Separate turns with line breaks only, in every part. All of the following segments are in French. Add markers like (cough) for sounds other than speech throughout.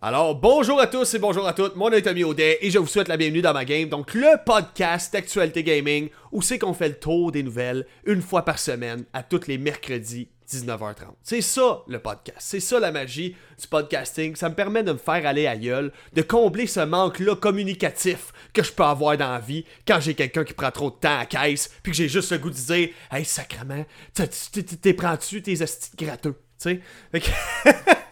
Alors, bonjour à tous et bonjour à toutes, mon nom est Tommy Audet et je vous souhaite la bienvenue dans ma game, donc le podcast d'actualité gaming où c'est qu'on fait le tour des nouvelles une fois par semaine à tous les mercredis 19h30. C'est ça le podcast, c'est ça la magie du podcasting, ça me permet de me faire aller à gueule, de combler ce manque-là communicatif que je peux avoir dans la vie quand j'ai quelqu'un qui prend trop de temps à caisse puis que j'ai juste le goût de dire « Hey, sacrement, t'es prends-tu tes astis gratteux? » Tu sais? (laughs)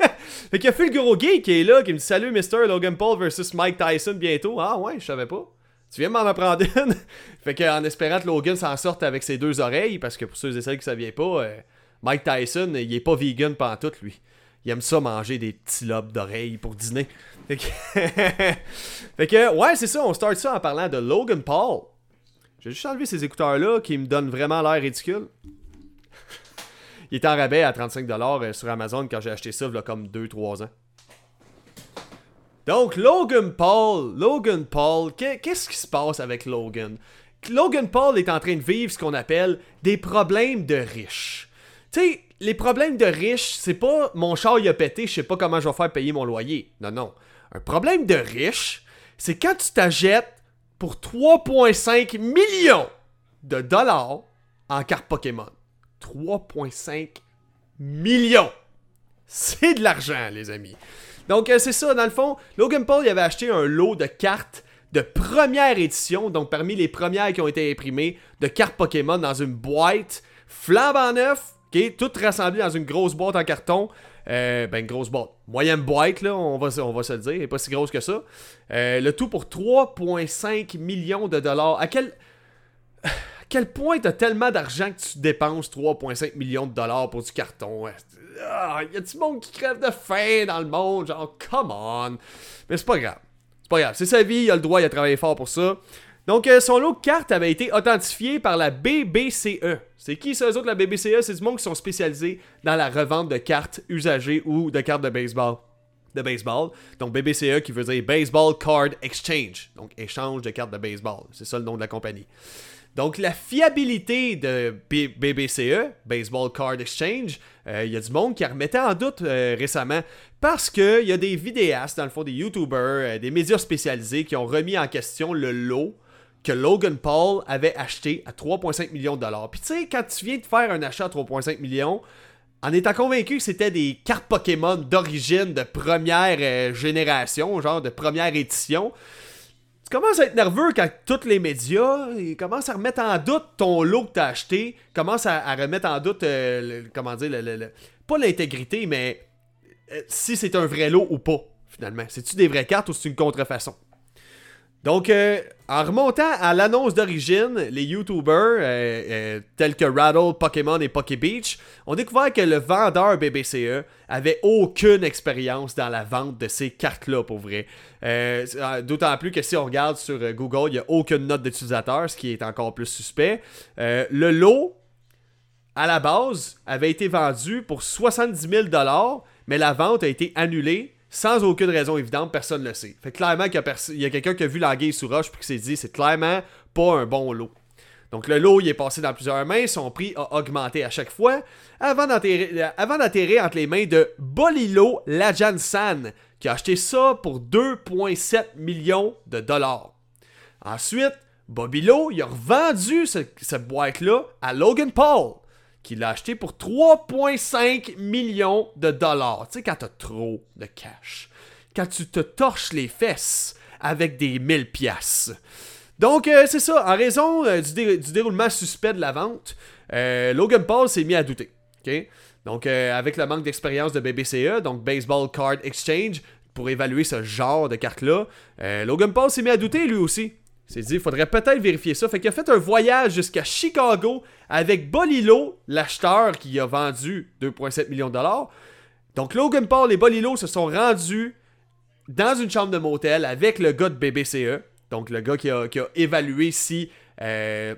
Fait qu'il y a Phil Geek qui est là, qui me dit Salut Mr. Logan Paul versus Mike Tyson bientôt. Ah ouais, je savais pas. Tu viens m'en apprendre une? (laughs) fait qu'en espérant que Logan s'en sorte avec ses deux oreilles, parce que pour ceux et celles qui ne savaient pas, euh, Mike Tyson, il est pas vegan pendant tout, lui. Il aime ça manger des petits lobes d'oreilles pour dîner. (laughs) Fait que, (laughs) fait que ouais, c'est ça, on start ça en parlant de Logan Paul. J'ai juste enlevé ces écouteurs-là qui me donnent vraiment l'air ridicule. Il était en rabais à 35$ euh, sur Amazon quand j'ai acheté ça, il y a comme 2-3 ans. Donc, Logan Paul, Logan Paul, qu'est-ce qui se passe avec Logan? Logan Paul est en train de vivre ce qu'on appelle des problèmes de riches. Tu sais, les problèmes de riches, c'est pas mon char il a pété, je sais pas comment je vais faire payer mon loyer. Non, non. Un problème de riche, c'est quand tu t'achètes pour 3,5 millions de dollars en carte Pokémon. 3,5 millions. C'est de l'argent, les amis. Donc, euh, c'est ça, dans le fond, Logan Paul il avait acheté un lot de cartes de première édition, donc parmi les premières qui ont été imprimées, de cartes Pokémon dans une boîte flambant neuf, est toute rassemblée dans une grosse boîte en carton. Euh, ben, une grosse boîte. Moyenne boîte, là, on va, on va se le dire. Elle pas si grosse que ça. Euh, le tout pour 3,5 millions de dollars. À quel quel point t'as tellement d'argent que tu dépenses 3,5 millions de dollars pour du carton? Ah, y a du monde qui crève de faim dans le monde, genre, come on. Mais c'est pas grave. C'est pas grave. C'est sa vie, il a le droit, il a travaillé fort pour ça. Donc, euh, son lot de cartes avait été authentifié par la BBCE. C'est qui, ça, eux autres, la BBCE? C'est du monde qui sont spécialisés dans la revente de cartes usagées ou de cartes de baseball. De baseball. Donc, BBCE qui veut dire Baseball Card Exchange. Donc, échange de cartes de baseball. C'est ça le nom de la compagnie. Donc, la fiabilité de BBCE, Baseball Card Exchange, euh, il y a du monde qui remettait en doute euh, récemment parce qu'il y a des vidéastes, dans le fond, des YouTubers, euh, des médias spécialisés qui ont remis en question le lot que Logan Paul avait acheté à 3,5 millions de dollars. Puis tu sais, quand tu viens de faire un achat à 3,5 millions, en étant convaincu que c'était des cartes Pokémon d'origine de première génération, genre de première édition, tu commences à être nerveux quand tous les médias ils commencent à remettre en doute ton lot que tu as acheté, commencent à, remettre en doute, euh, comment dire, pas l'intégrité, mais euh, si c'est un vrai lot ou pas, finalement. C'est-tu des vraies cartes ou c'est une contrefaçon? Donc, euh, en remontant à l'annonce d'origine, les YouTubers euh, euh, tels que Rattle, Pokémon et PokéBeach ont découvert que le vendeur BBCE avait aucune expérience dans la vente de ces cartes-là, pour vrai. D'autant plus que si on regarde sur Google, il n'y a aucune note d'utilisateur, ce qui est encore plus suspect. le lot, à la base, avait été vendu pour 70 000 mais la vente a été annulée sans aucune raison évidente, personne ne le sait. Fait clairement qu'il y a, quelqu'un qui a vu l'anguille sous roche puis qui s'est dit c'est clairement pas un bon lot. Donc le lot il est passé dans plusieurs mains, son prix a augmenté à chaque fois avant d'atterrir entre les mains de Bolilo Lajansan qui a acheté ça pour 2,7 millions de dollars. Ensuite, Bobilo il a revendu cette boîte-là à Logan Paul qu'il a acheté pour 3,5 millions de dollars. Tu sais, quand t'as trop de cash. Quand tu te torches les fesses avec des 1000 pièces. Donc, euh, c'est ça. En raison euh, du, déroulement suspect de la vente, euh, Logan Paul s'est mis à douter. Donc, avec le manque d'expérience de BBCE, donc Baseball Card Exchange, pour évaluer ce genre de carte-là, Logan Paul s'est mis à douter lui aussi s'est dit, il faudrait peut-être vérifier ça. Fait qu'il a fait un voyage jusqu'à Chicago avec Bolilo, l'acheteur qui a vendu 2,7 millions de dollars. Donc Logan Paul et Bolilo se sont rendus dans une chambre de motel avec le gars de BBCE. Donc le gars qui a, évalué si... Euh,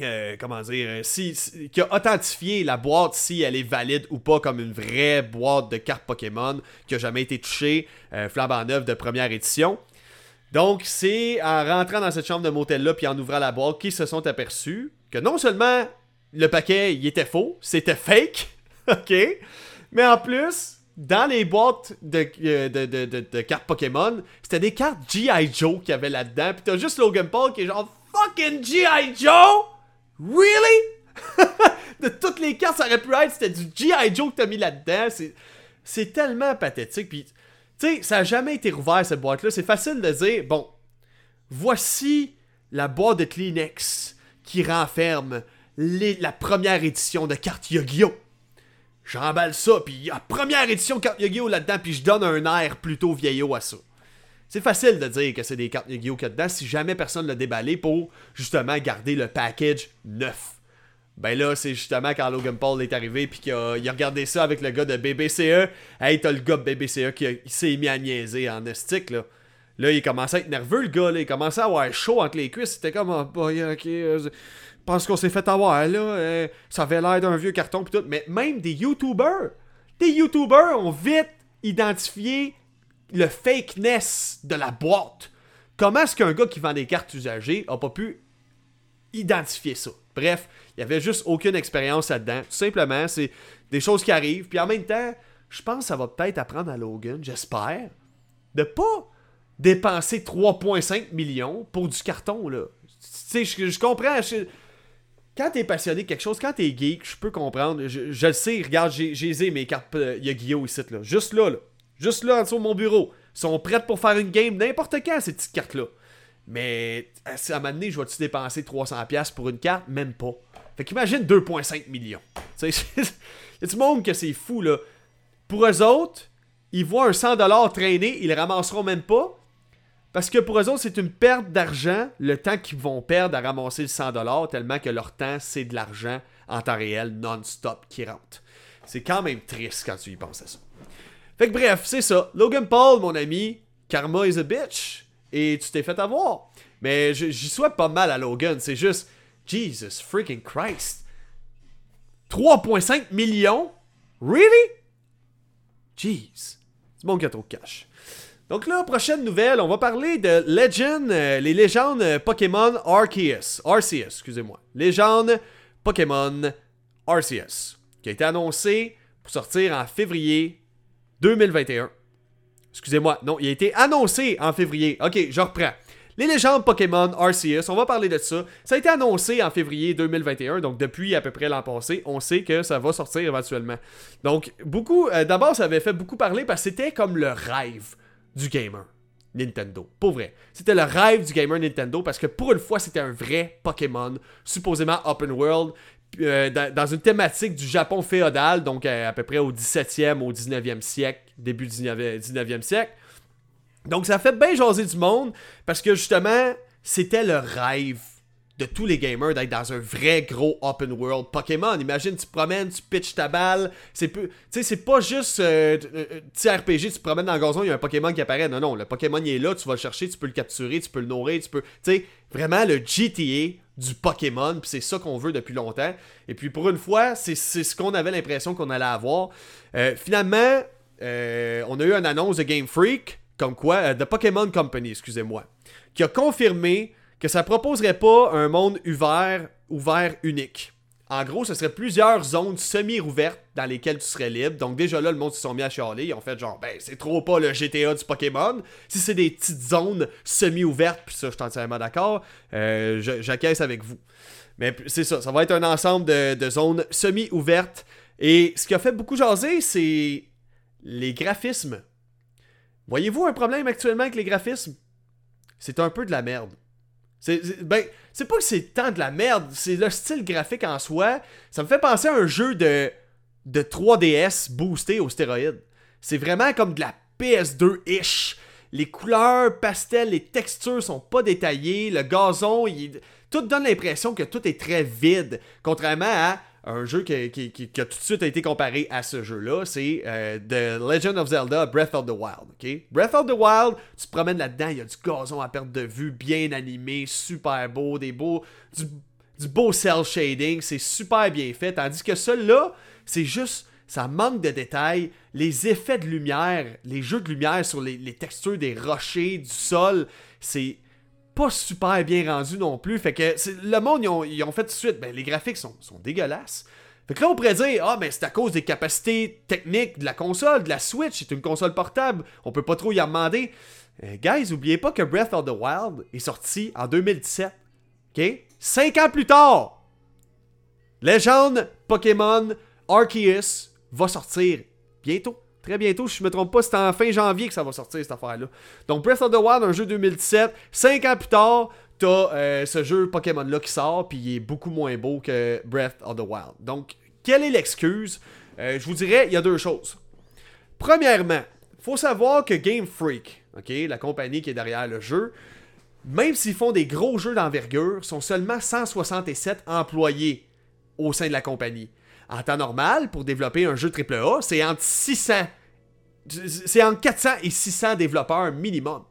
euh, comment dire, euh, si, qui a authentifié la boîte si elle est valide ou pas comme une vraie boîte de cartes Pokémon qui a jamais été touchée, flambant neuf de première édition. Donc, c'est en rentrant dans cette chambre de motel-là puis en ouvrant la boîte qu'ils se sont aperçus que non seulement le paquet il était faux, c'était fake, (laughs) ok, mais en plus, dans les boîtes de, euh, cartes Pokémon, c'était des cartes G.I. Joe qu'il y avait là-dedans. Puis t'as juste Logan Paul qui est genre Fucking G.I. Joe? Really? (laughs) de toutes les cartes, ça aurait pu être, c'était du G.I. Joe que t'as mis là-dedans. C'est tellement pathétique. Puis, tu sais, ça a jamais été rouvert cette boîte-là. C'est facile de dire, bon, voici la boîte de Kleenex qui renferme la première édition de cartes Yu-Gi-Oh! J'emballe ça, puis il y a première édition carte Yu-Gi-Oh! là-dedans, puis je donne un air plutôt vieillot à ça. C'est facile de dire que c'est des cartes Yu-Gi-Oh! qu'il y a dedans si jamais personne l'a déballé pour justement garder le package neuf. Ben là, c'est justement quand Logan Paul est arrivé puis qu'il a, regardé ça avec le gars de BBCE. Hey, t'as le gars de BBCE qui s'est mis à niaiser en estique, là. Là, il commençait à être nerveux, le gars, là. Il commençait à avoir chaud entre les cuisses. C'était comme, oh, boy, ok, euh, pense qu'on s'est fait avoir, là. Euh, ça avait l'air d'un vieux carton, pis tout. Mais même des YouTubers, des YouTubers ont vite identifié le fakeness de la boîte. Comment est-ce qu'un gars qui vend des cartes usagées a pas pu identifier ça? Bref, il y avait juste aucune expérience là-dedans. Tout simplement, c'est des choses qui arrivent. Puis en même temps, je pense que ça va peut-être apprendre à Logan, j'espère, de pas dépenser 3,5 millions pour du carton, là. Tu sais, je, comprends. quand t'es passionné de quelque chose, quand t'es geek, je peux comprendre. Je, le sais, regarde, j'ai mes cartes euh, Yu-Gi-Oh! ici, là. Juste là, là. Juste là, en dessous de mon bureau. Ils sont prêtes pour faire une game n'importe quand, ces petites cartes-là. Mais à un moment donné, je vais-tu dépenser 300$ pour une carte? Même pas. Fait qu'imagine 2,5 millions. Il (laughs) y a du monde que c'est fou, là. Pour eux autres, ils voient un 100$ traîner, ils le ramasseront même pas. Parce que pour eux autres, c'est une perte d'argent, le temps qu'ils vont perdre à ramasser le 100$, tellement que leur temps, c'est de l'argent en temps réel, non-stop, qui rentre. C'est quand même triste quand tu y penses à ça. Fait que bref, c'est ça. Logan Paul, mon ami, karma is a bitch. Et tu t'es fait avoir. Mais j'y souhaite pas mal à Logan. C'est juste, Jesus freaking Christ. 3,5 millions? Really? Jeez. C'est bon qu'il y a de cash. Donc là, prochaine nouvelle, on va parler de Legend, euh, les légendes Pokémon Arceus. Arceus, excusez-moi. Légende Pokémon Arceus. Qui a été annoncé pour sortir en février 2021. Excusez-moi, non, il a été annoncé en février. Ok, je reprends. Les légendes Pokémon Arceus, on va parler de ça. Ça a été annoncé en février 2021, donc depuis à peu près l'an passé, on sait que ça va sortir éventuellement. Donc, beaucoup, euh, d'abord, ça avait fait beaucoup parler parce que c'était comme le rêve du gamer. Nintendo. Pour vrai. C'était le rêve du gamer Nintendo parce que pour une fois, c'était un vrai Pokémon, supposément open world, euh, dans, une thématique du Japon féodal, donc à peu près au 17e, au 19e siècle, début du 19e siècle. Donc ça fait bien jaser du monde parce que justement, c'était le rêve de tous les gamers d'être dans un vrai gros open world Pokémon. Imagine, tu promènes, tu pitches ta balle. C'est peu, c'est pas juste euh, euh RPG, tu promènes dans le gazon, il y a un Pokémon qui apparaît. Non, non, le Pokémon il est là, tu vas le chercher, tu peux le capturer, tu peux le nourrir, tu peux. Tu sais, vraiment le GTA du Pokémon, puis c'est ça qu'on veut depuis longtemps. Et puis pour une fois, c'est ce qu'on avait l'impression qu'on allait avoir. Euh, finalement, euh, on a eu une annonce de Game Freak, comme quoi, de Pokémon Company, excusez-moi, qui a confirmé que ça proposerait pas un monde ouvert, ouvert unique. En gros, ce serait plusieurs zones semi-ouvertes dans lesquelles tu serais libre. Donc déjà là, le monde se sont mis à chialer. Ils ont fait genre, ben c'est trop pas le GTA du Pokémon. Si c'est des petites zones semi-ouvertes, puis ça, je suis entièrement d'accord, euh, j'acquiesce avec vous. Mais c'est ça, ça va être un ensemble de, de zones semi-ouvertes. Et ce qui a fait beaucoup jaser, c'est les graphismes. Voyez-vous un problème actuellement avec les graphismes? C'est un peu de la merde. C'est, ben, pas que c'est tant de la merde, c'est le style graphique en soi. Ça me fait penser à un jeu de, de 3DS boosté aux stéroïdes. C'est vraiment comme de la PS2-ish. Les couleurs pastel, les textures sont pas détaillées, le gazon, il... tout donne l'impression que tout est très vide. Contrairement à un jeu qui, a tout de suite été comparé à ce jeu-là, c'est euh, The Legend of Zelda Breath of the Wild. ok? Breath of the Wild, tu te promènes là-dedans, il y a du gazon à perte de vue, bien animé, super beau, des beaux, du, beau cell shading, c'est super bien fait. Tandis que celui-là, c'est juste, ça manque de détails. Les effets de lumière, les jeux de lumière sur les textures des rochers, du sol, c'est pas super bien rendu non plus. Fait que le monde, ils ont, fait tout de suite, ben, les graphiques sont, dégueulasses. Fait que là, on pourrait dire, ah, mais c'est à cause des capacités techniques de la console, de la Switch, c'est une console portable, on peut pas trop y demander. Euh, guys, oubliez pas que Breath of the Wild est sorti en 2017. OK? Cinq ans plus tard, Légende Pokémon Arceus va sortir bientôt. Très bientôt, si je me trompe pas, c'est en fin janvier que ça va sortir cette affaire-là. Donc Breath of the Wild, un jeu 2017, 5 ans plus tard, t'as euh, ce jeu Pokémon-là qui sort, puis il est beaucoup moins beau que Breath of the Wild. Donc, quelle est l'excuse? Euh, Je vous dirais, il y a deux choses. Premièrement, faut savoir que Game Freak, la compagnie qui est derrière le jeu, même s'ils font des gros jeux d'envergure, sont seulement 167 employés au sein de la compagnie. En temps normal, pour développer un jeu AAA, c'est entre 600. C'est entre 400 et 600 développeurs minimum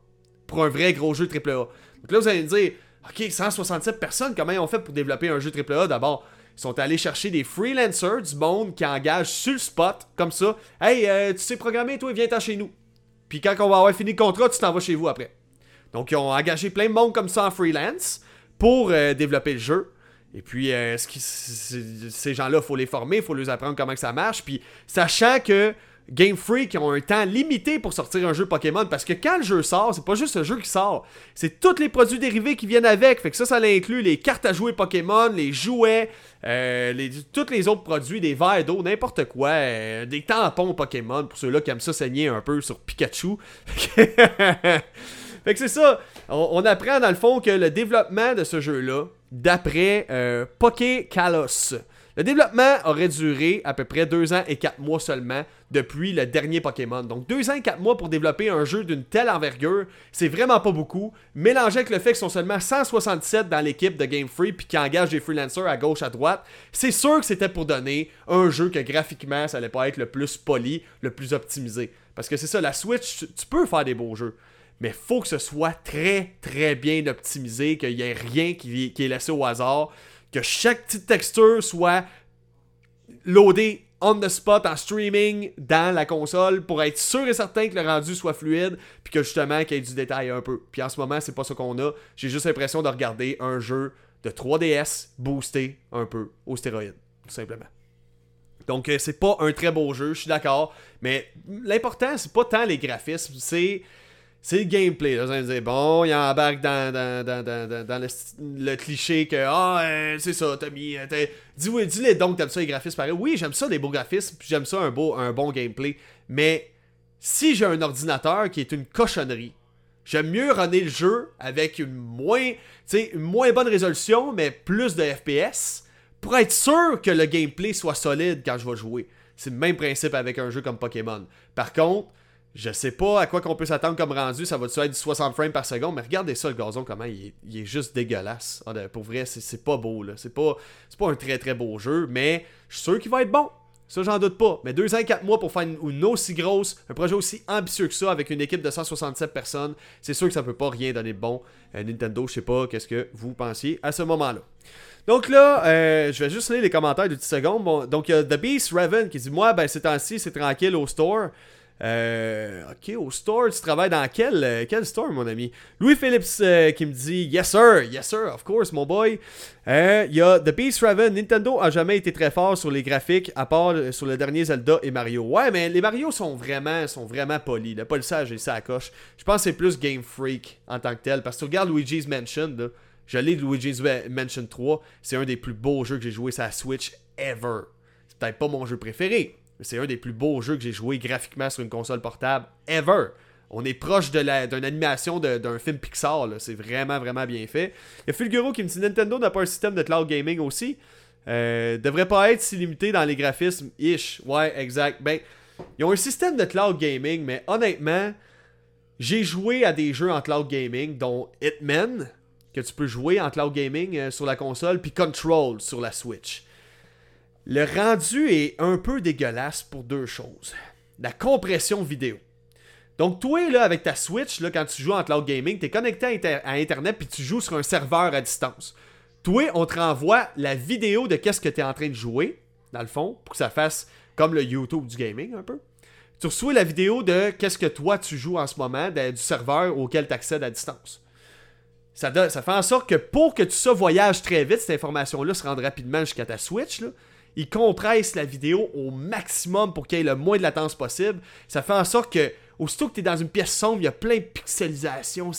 pour un vrai gros jeu AAA. Donc là, vous allez me dire, OK, 167 personnes, comment ils ont fait pour développer un jeu AAA D'abord, ils sont allés chercher des freelancers du monde qui engagent sur le spot, comme ça. Hey, euh, tu sais programmer, toi, viens-t'en chez nous. Puis quand on va avoir fini le contrat, tu t'en vas chez vous après. Donc, ils ont engagé plein de monde comme ça en freelance pour euh, développer le jeu. Et puis, euh, ces gens-là, il faut les former, il faut leur apprendre comment que ça marche. Puis, sachant que Game Freak ont un temps limité pour sortir un jeu Pokémon, parce que quand le jeu sort, c'est pas juste le jeu qui sort, c'est tous les produits dérivés qui viennent avec. Fait que ça, ça inclut les cartes à jouer Pokémon, les jouets, euh, les, tous les autres produits, des verres d'eau, n'importe quoi, euh, des tampons Pokémon, pour ceux-là qui aiment ça saigner un peu sur Pikachu. (laughs) fait que c'est ça, on, apprend dans le fond que le développement de ce jeu-là, d'après euh, Poké Kalos. Le développement aurait duré à peu près 2 ans et 4 mois seulement depuis le dernier Pokémon. Donc 2 ans et 4 mois pour développer un jeu d'une telle envergure, c'est vraiment pas beaucoup. Mélangé avec le fait qu'ils sont seulement 167 dans l'équipe de Game Free puis qui engagent des freelancers à gauche à droite, c'est sûr que c'était pour donner un jeu que graphiquement ça allait pas être le plus poli, le plus optimisé. Parce que c'est ça, la Switch, tu peux faire des beaux jeux mais faut que ce soit très très bien optimisé, qu'il n'y ait rien qui, est laissé au hasard, que chaque petite texture soit loadée on the spot en streaming dans la console pour être sûr et certain que le rendu soit fluide puis que justement qu'il y ait du détail un peu. Puis en ce moment, c'est pas ça qu'on a. J'ai juste l'impression de regarder un jeu de 3DS boosté un peu au stéroïde, tout simplement. Donc euh, c'est pas un très beau jeu, je suis d'accord, mais l'important c'est pas tant les graphismes, c'est c'est le gameplay. Là, vous me dire, bon, il embarque dans, dans, dans, dans, le, cliché que, ah, euh, c'est ça, t'as mis. Euh, dis-les dis donc, t'aimes ça les graphismes pareil. Oui, j'aime ça, les beaux graphismes, puis j'aime ça, un, beau, un bon gameplay. Mais si j'ai un ordinateur qui est une cochonnerie, j'aime mieux runner le jeu avec une moins, une moins bonne résolution, mais plus de FPS, pour être sûr que le gameplay soit solide quand je vais jouer. C'est le même principe avec un jeu comme Pokémon. Par contre, je sais pas à quoi qu'on peut s'attendre comme rendu, ça va être du 60 frames par seconde, mais regardez ça le gazon comment il est, juste dégueulasse. Ah, pour vrai, c'est pas beau là, c'est pas un très très beau jeu, mais je suis sûr qu'il va être bon. Ça, j'en doute pas. Mais 2 ans et 4 mois pour faire une, aussi grosse, un projet aussi ambitieux que ça avec une équipe de 167 personnes, c'est sûr que ça peut pas rien donner de bon. Nintendo, je sais pas qu'est-ce que vous pensiez à ce moment-là. Donc là, euh, je vais juste lire les commentaires de 10 secondes. donc il y a The Beast Raven qui dit Moi, ben ces temps-ci, c'est tranquille au store. Euh, ok, au store, tu travailles dans quel, euh, quel store, mon ami? Louis Phillips euh, qui me dit Yes, sir, yes, sir, of course, mon boy. Il y a The Beast Raven. Nintendo a jamais été très fort sur les graphiques, à part sur le dernier Zelda et Mario. Ouais, mais les Mario sont vraiment, sont vraiment polis. Le polissage, ça à coche. Je pense que c'est plus Game Freak en tant que tel. Parce que tu regardes Luigi's Mansion, là, je lis Luigi's Mansion 3, c'est un des plus beaux jeux que j'ai joué sur la Switch ever. C'est peut-être pas mon jeu préféré, c'est un des plus beaux jeux que j'ai joué graphiquement sur une console portable ever. On est proche d'une animation d'un film Pixar, c'est vraiment vraiment bien fait. Il y a Fulguro qui me dit Nintendo n'a pas un système de cloud gaming aussi. Euh, devrait pas être si limité dans les graphismes. Ish, ouais, exact. Ben, ils ont un système de cloud gaming, mais honnêtement, j'ai joué à des jeux en cloud gaming, dont Hitman, que tu peux jouer en cloud gaming euh, sur la console, puis Control sur la Switch. Le rendu est un peu dégueulasse pour deux choses. La compression vidéo. Donc toi, là, avec ta Switch, là, quand tu joues en cloud gaming, tu es connecté à, Internet puis tu joues sur un serveur à distance. Toi, on te renvoie la vidéo de qu'est-ce que tu es en train de jouer, dans le fond, pour que ça fasse comme le YouTube du gaming un peu. Tu reçois la vidéo de qu'est-ce que toi tu joues en ce moment du serveur auquel tu accèdes à distance. Ça, fait en sorte que pour que tout ça voyage très vite, cette information-là se rende rapidement jusqu'à ta Switch, ils compressent la vidéo au maximum pour qu'il y ait le moins de latence possible. Ça fait en sorte que, aussitôt que tu es dans une pièce sombre, il y a plein de pixelisation.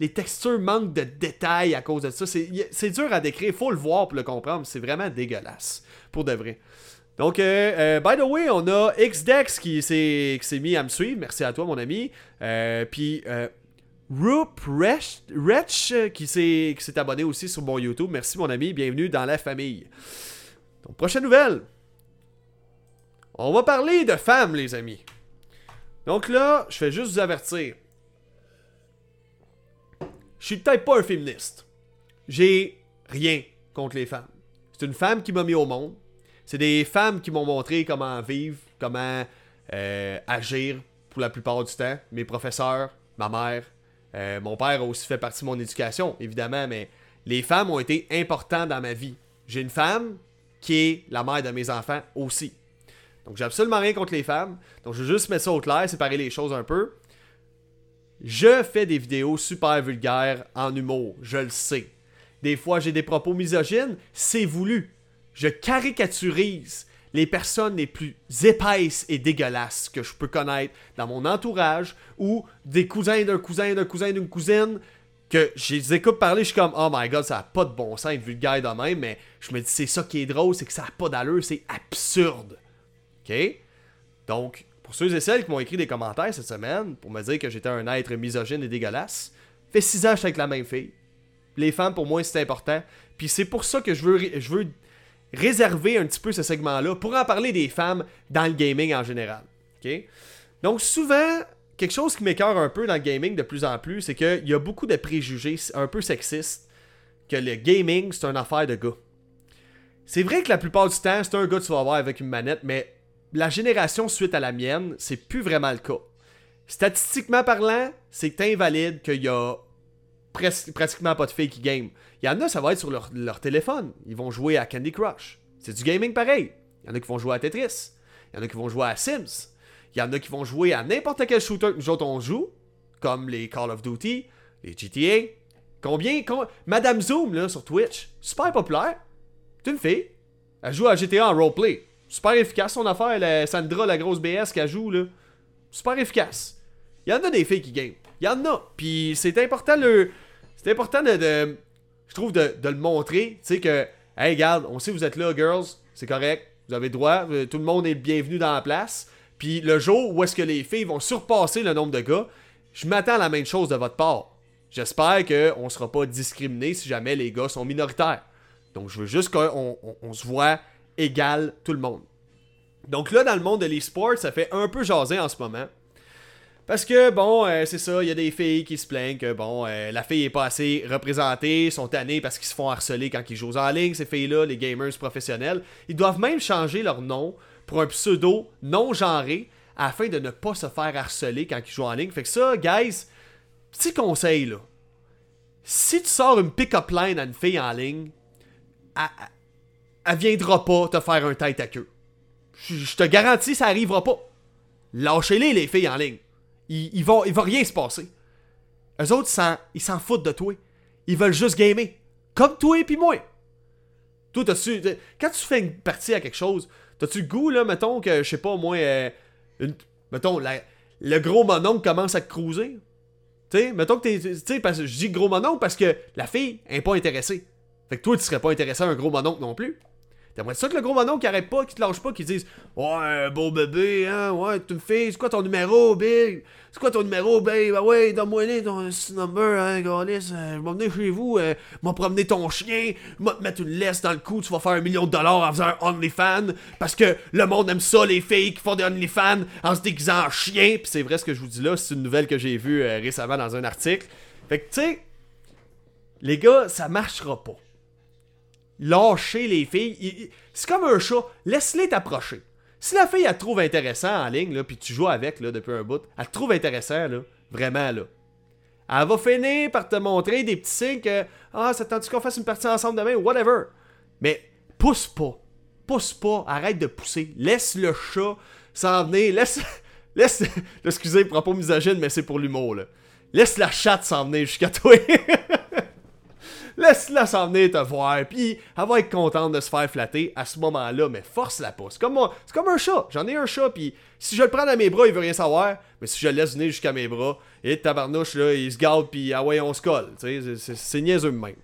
Les textures manquent de détails à cause de ça. C'est dur à décrire. faut le voir pour le comprendre. C'est vraiment dégueulasse. Pour de vrai. Donc, euh, euh, by the way, on a XDex qui s'est mis à me suivre. Merci à toi, mon ami. Euh, puis, Roop Retch qui s'est abonné aussi sur mon YouTube. Merci, mon ami. Bienvenue dans la famille. Prochaine nouvelle. On va parler de femmes, les amis. Donc là, je fais juste vous avertir. Je suis peut-être pas un féministe. J'ai rien contre les femmes. C'est une femme qui m'a mis au monde. C'est des femmes qui m'ont montré comment vivre, comment euh, agir pour la plupart du temps. Mes professeurs, ma mère, euh, mon père a aussi fait partie de mon éducation, évidemment, mais les femmes ont été importantes dans ma vie. J'ai une femme qui est la mère de mes enfants aussi. Donc j'ai absolument rien contre les femmes. Donc je vais juste mettre ça au clair, séparer les choses un peu. Je fais des vidéos super vulgaires en humour, je le sais. Des fois j'ai des propos misogynes, c'est voulu. Je caricaturise les personnes les plus épaisses et dégueulasses que je peux connaître dans mon entourage ou des cousins d'un cousin d'un cousin d'une cousine que je les parler, je suis comme oh my god, ça a pas de bon sens être vulgaire de même, mais je me dis c'est ça qui est drôle, c'est que ça a pas d'allure, c'est absurde. OK? Donc, pour ceux et celles qui m'ont écrit des commentaires cette semaine pour me dire que j'étais un être misogyne et dégueulasse, fait 6 ans avec la même fille. Les femmes pour moi c'est important, puis c'est pour ça que je veux je veux réserver un petit peu ce segment-là pour en parler des femmes dans le gaming en général. OK? Donc souvent quelque chose qui m'écœure un peu dans le gaming de plus en plus, c'est qu'il y a beaucoup de préjugés un peu sexistes que le gaming, c'est une affaire de gars. C'est vrai que la plupart du temps, c'est un gars que tu vas avoir avec une manette, mais la génération suite à la mienne, c'est plus vraiment le cas. Statistiquement parlant, c'est invalide qu'il y a pratiquement pas de filles qui game. Il y en a, ça va être sur leur téléphone. Ils vont jouer à Candy Crush. C'est du gaming pareil. Il y en a qui vont jouer à Tetris. Il y en a qui vont jouer à Sims. Il y en a qui vont jouer à n'importe quel shooter que nous on joue, comme les Call of Duty, les GTA. Combien, Madame Zoom là, sur Twitch, super populaire. C'est une fille. Elle joue à GTA en roleplay. Super efficace son affaire. La Sandra, la grosse BS qu'elle joue là. Super efficace. Il y en a des filles qui game. Il y en a. Puis c'est important le. C'est important de, Je trouve de, le montrer. Tu sais que. Hey, regarde, on sait que vous êtes là, girls. C'est correct. Vous avez droit. Tout le monde est bienvenu dans la place. Puis le jour où est-ce que les filles vont surpasser le nombre de gars, je m'attends à la même chose de votre part. J'espère qu'on ne sera pas discriminé si jamais les gars sont minoritaires. Donc je veux juste qu'on se voit égal tout le monde. Donc là, dans le monde de l'e-sport, ça fait un peu jaser en ce moment. Parce que, bon, euh, c'est ça, il y a des filles qui se plaignent que, bon, euh, la fille est pas assez représentée, sont tannées parce qu'ils se font harceler quand ils jouent en ligne, ces filles-là, les gamers professionnels. Ils doivent même changer leur nom pour un pseudo non genré afin de ne pas se faire harceler quand ils jouent en ligne. Fait que ça, guys, petit conseil là. Si tu sors une pick-up line à une fille en ligne, elle, viendra pas te faire un tête à queue. Je te garantis, ça arrivera pas. Lâchez-les, les filles en ligne. Vont, il va rien se passer. Eux autres, ils s'en foutent de toi. Ils veulent juste gamer. Comme toi et puis moi. Toi, tu quand tu fais une partie à quelque chose, T'as-tu le goût, là, mettons, que, je sais pas, moi, euh, une, mettons, le gros mononcle commence à te cruiser? Tu sais, mettons que t'es. Tu sais, parce que je dis gros mononcle parce que la fille est pas intéressée. Fait que toi, tu serais pas intéressé à un gros mononcle non plus. T'aimerais ça que le gros mononcle qui arrête pas, qui te lâche pas, qui dise Ouais, beau bébé, hein, ouais, tu me fais, c'est quoi ton numéro, Big C'est quoi ton numéro, babe Ah ouais, donne-moi ton number, hein, euh, je vais venir chez vous, euh, m'a promener ton chien, m'a te mettre une laisse dans le cou, tu vas faire un million de dollars en faisant un OnlyFans, parce que le monde aime ça, les filles qui font des OnlyFans en se déguisant en chien, pis c'est vrai ce que je vous dis là, c'est une nouvelle que j'ai vue euh, récemment dans un article. Fait que, tu sais, les gars, ça marchera pas lâcher les filles. C'est comme un chat, laisse-les t'approcher. Si la fille, elle trouve intéressant en ligne, là, puis tu joues avec là, depuis un bout, elle trouve intéressant, là, vraiment, là. Elle va finir par te montrer des petits signes que Ah, ça tente qu'on fasse une partie ensemble demain, whatever. Mais pousse pas. Pousse pas. Arrête de pousser. Laisse le chat s'en venir. Laisse. (laughs) Laisse. (laughs) Excusez, propos misogyne, mais c'est pour l'humour, là. Laisse la chatte s'en venir jusqu'à toi. (laughs) laisse-la s'en venir te voir, puis elle va être contente de se faire flatter à ce moment-là, mais force-la pas. C'est comme, moi, comme un chat. J'en ai un chat, puis si je le prends dans mes bras, il veut rien savoir, mais si je le laisse venir jusqu'à mes bras, et tabarnouche, là, il se garde, puis ah ouais, on se colle. C'est niaiseux même.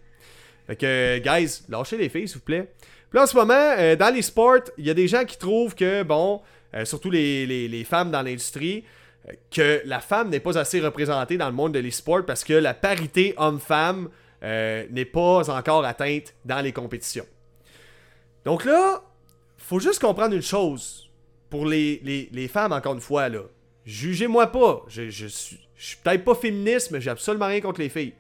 Fait que, guys, lâchez les filles, s'il vous plaît. Puis en ce moment, euh, dans les sports, il y a des gens qui trouvent que, bon, euh, surtout les, les, femmes dans l'industrie, euh, que la femme n'est pas assez représentée dans le monde de l'e-sport parce que la parité homme-femme n'est pas encore atteinte dans les compétitions. Donc là, faut juste comprendre une chose. Pour les, femmes, encore une fois, là, jugez-moi pas. Je, je, suis, suis peut-être pas féministe, mais j'ai absolument rien contre les filles.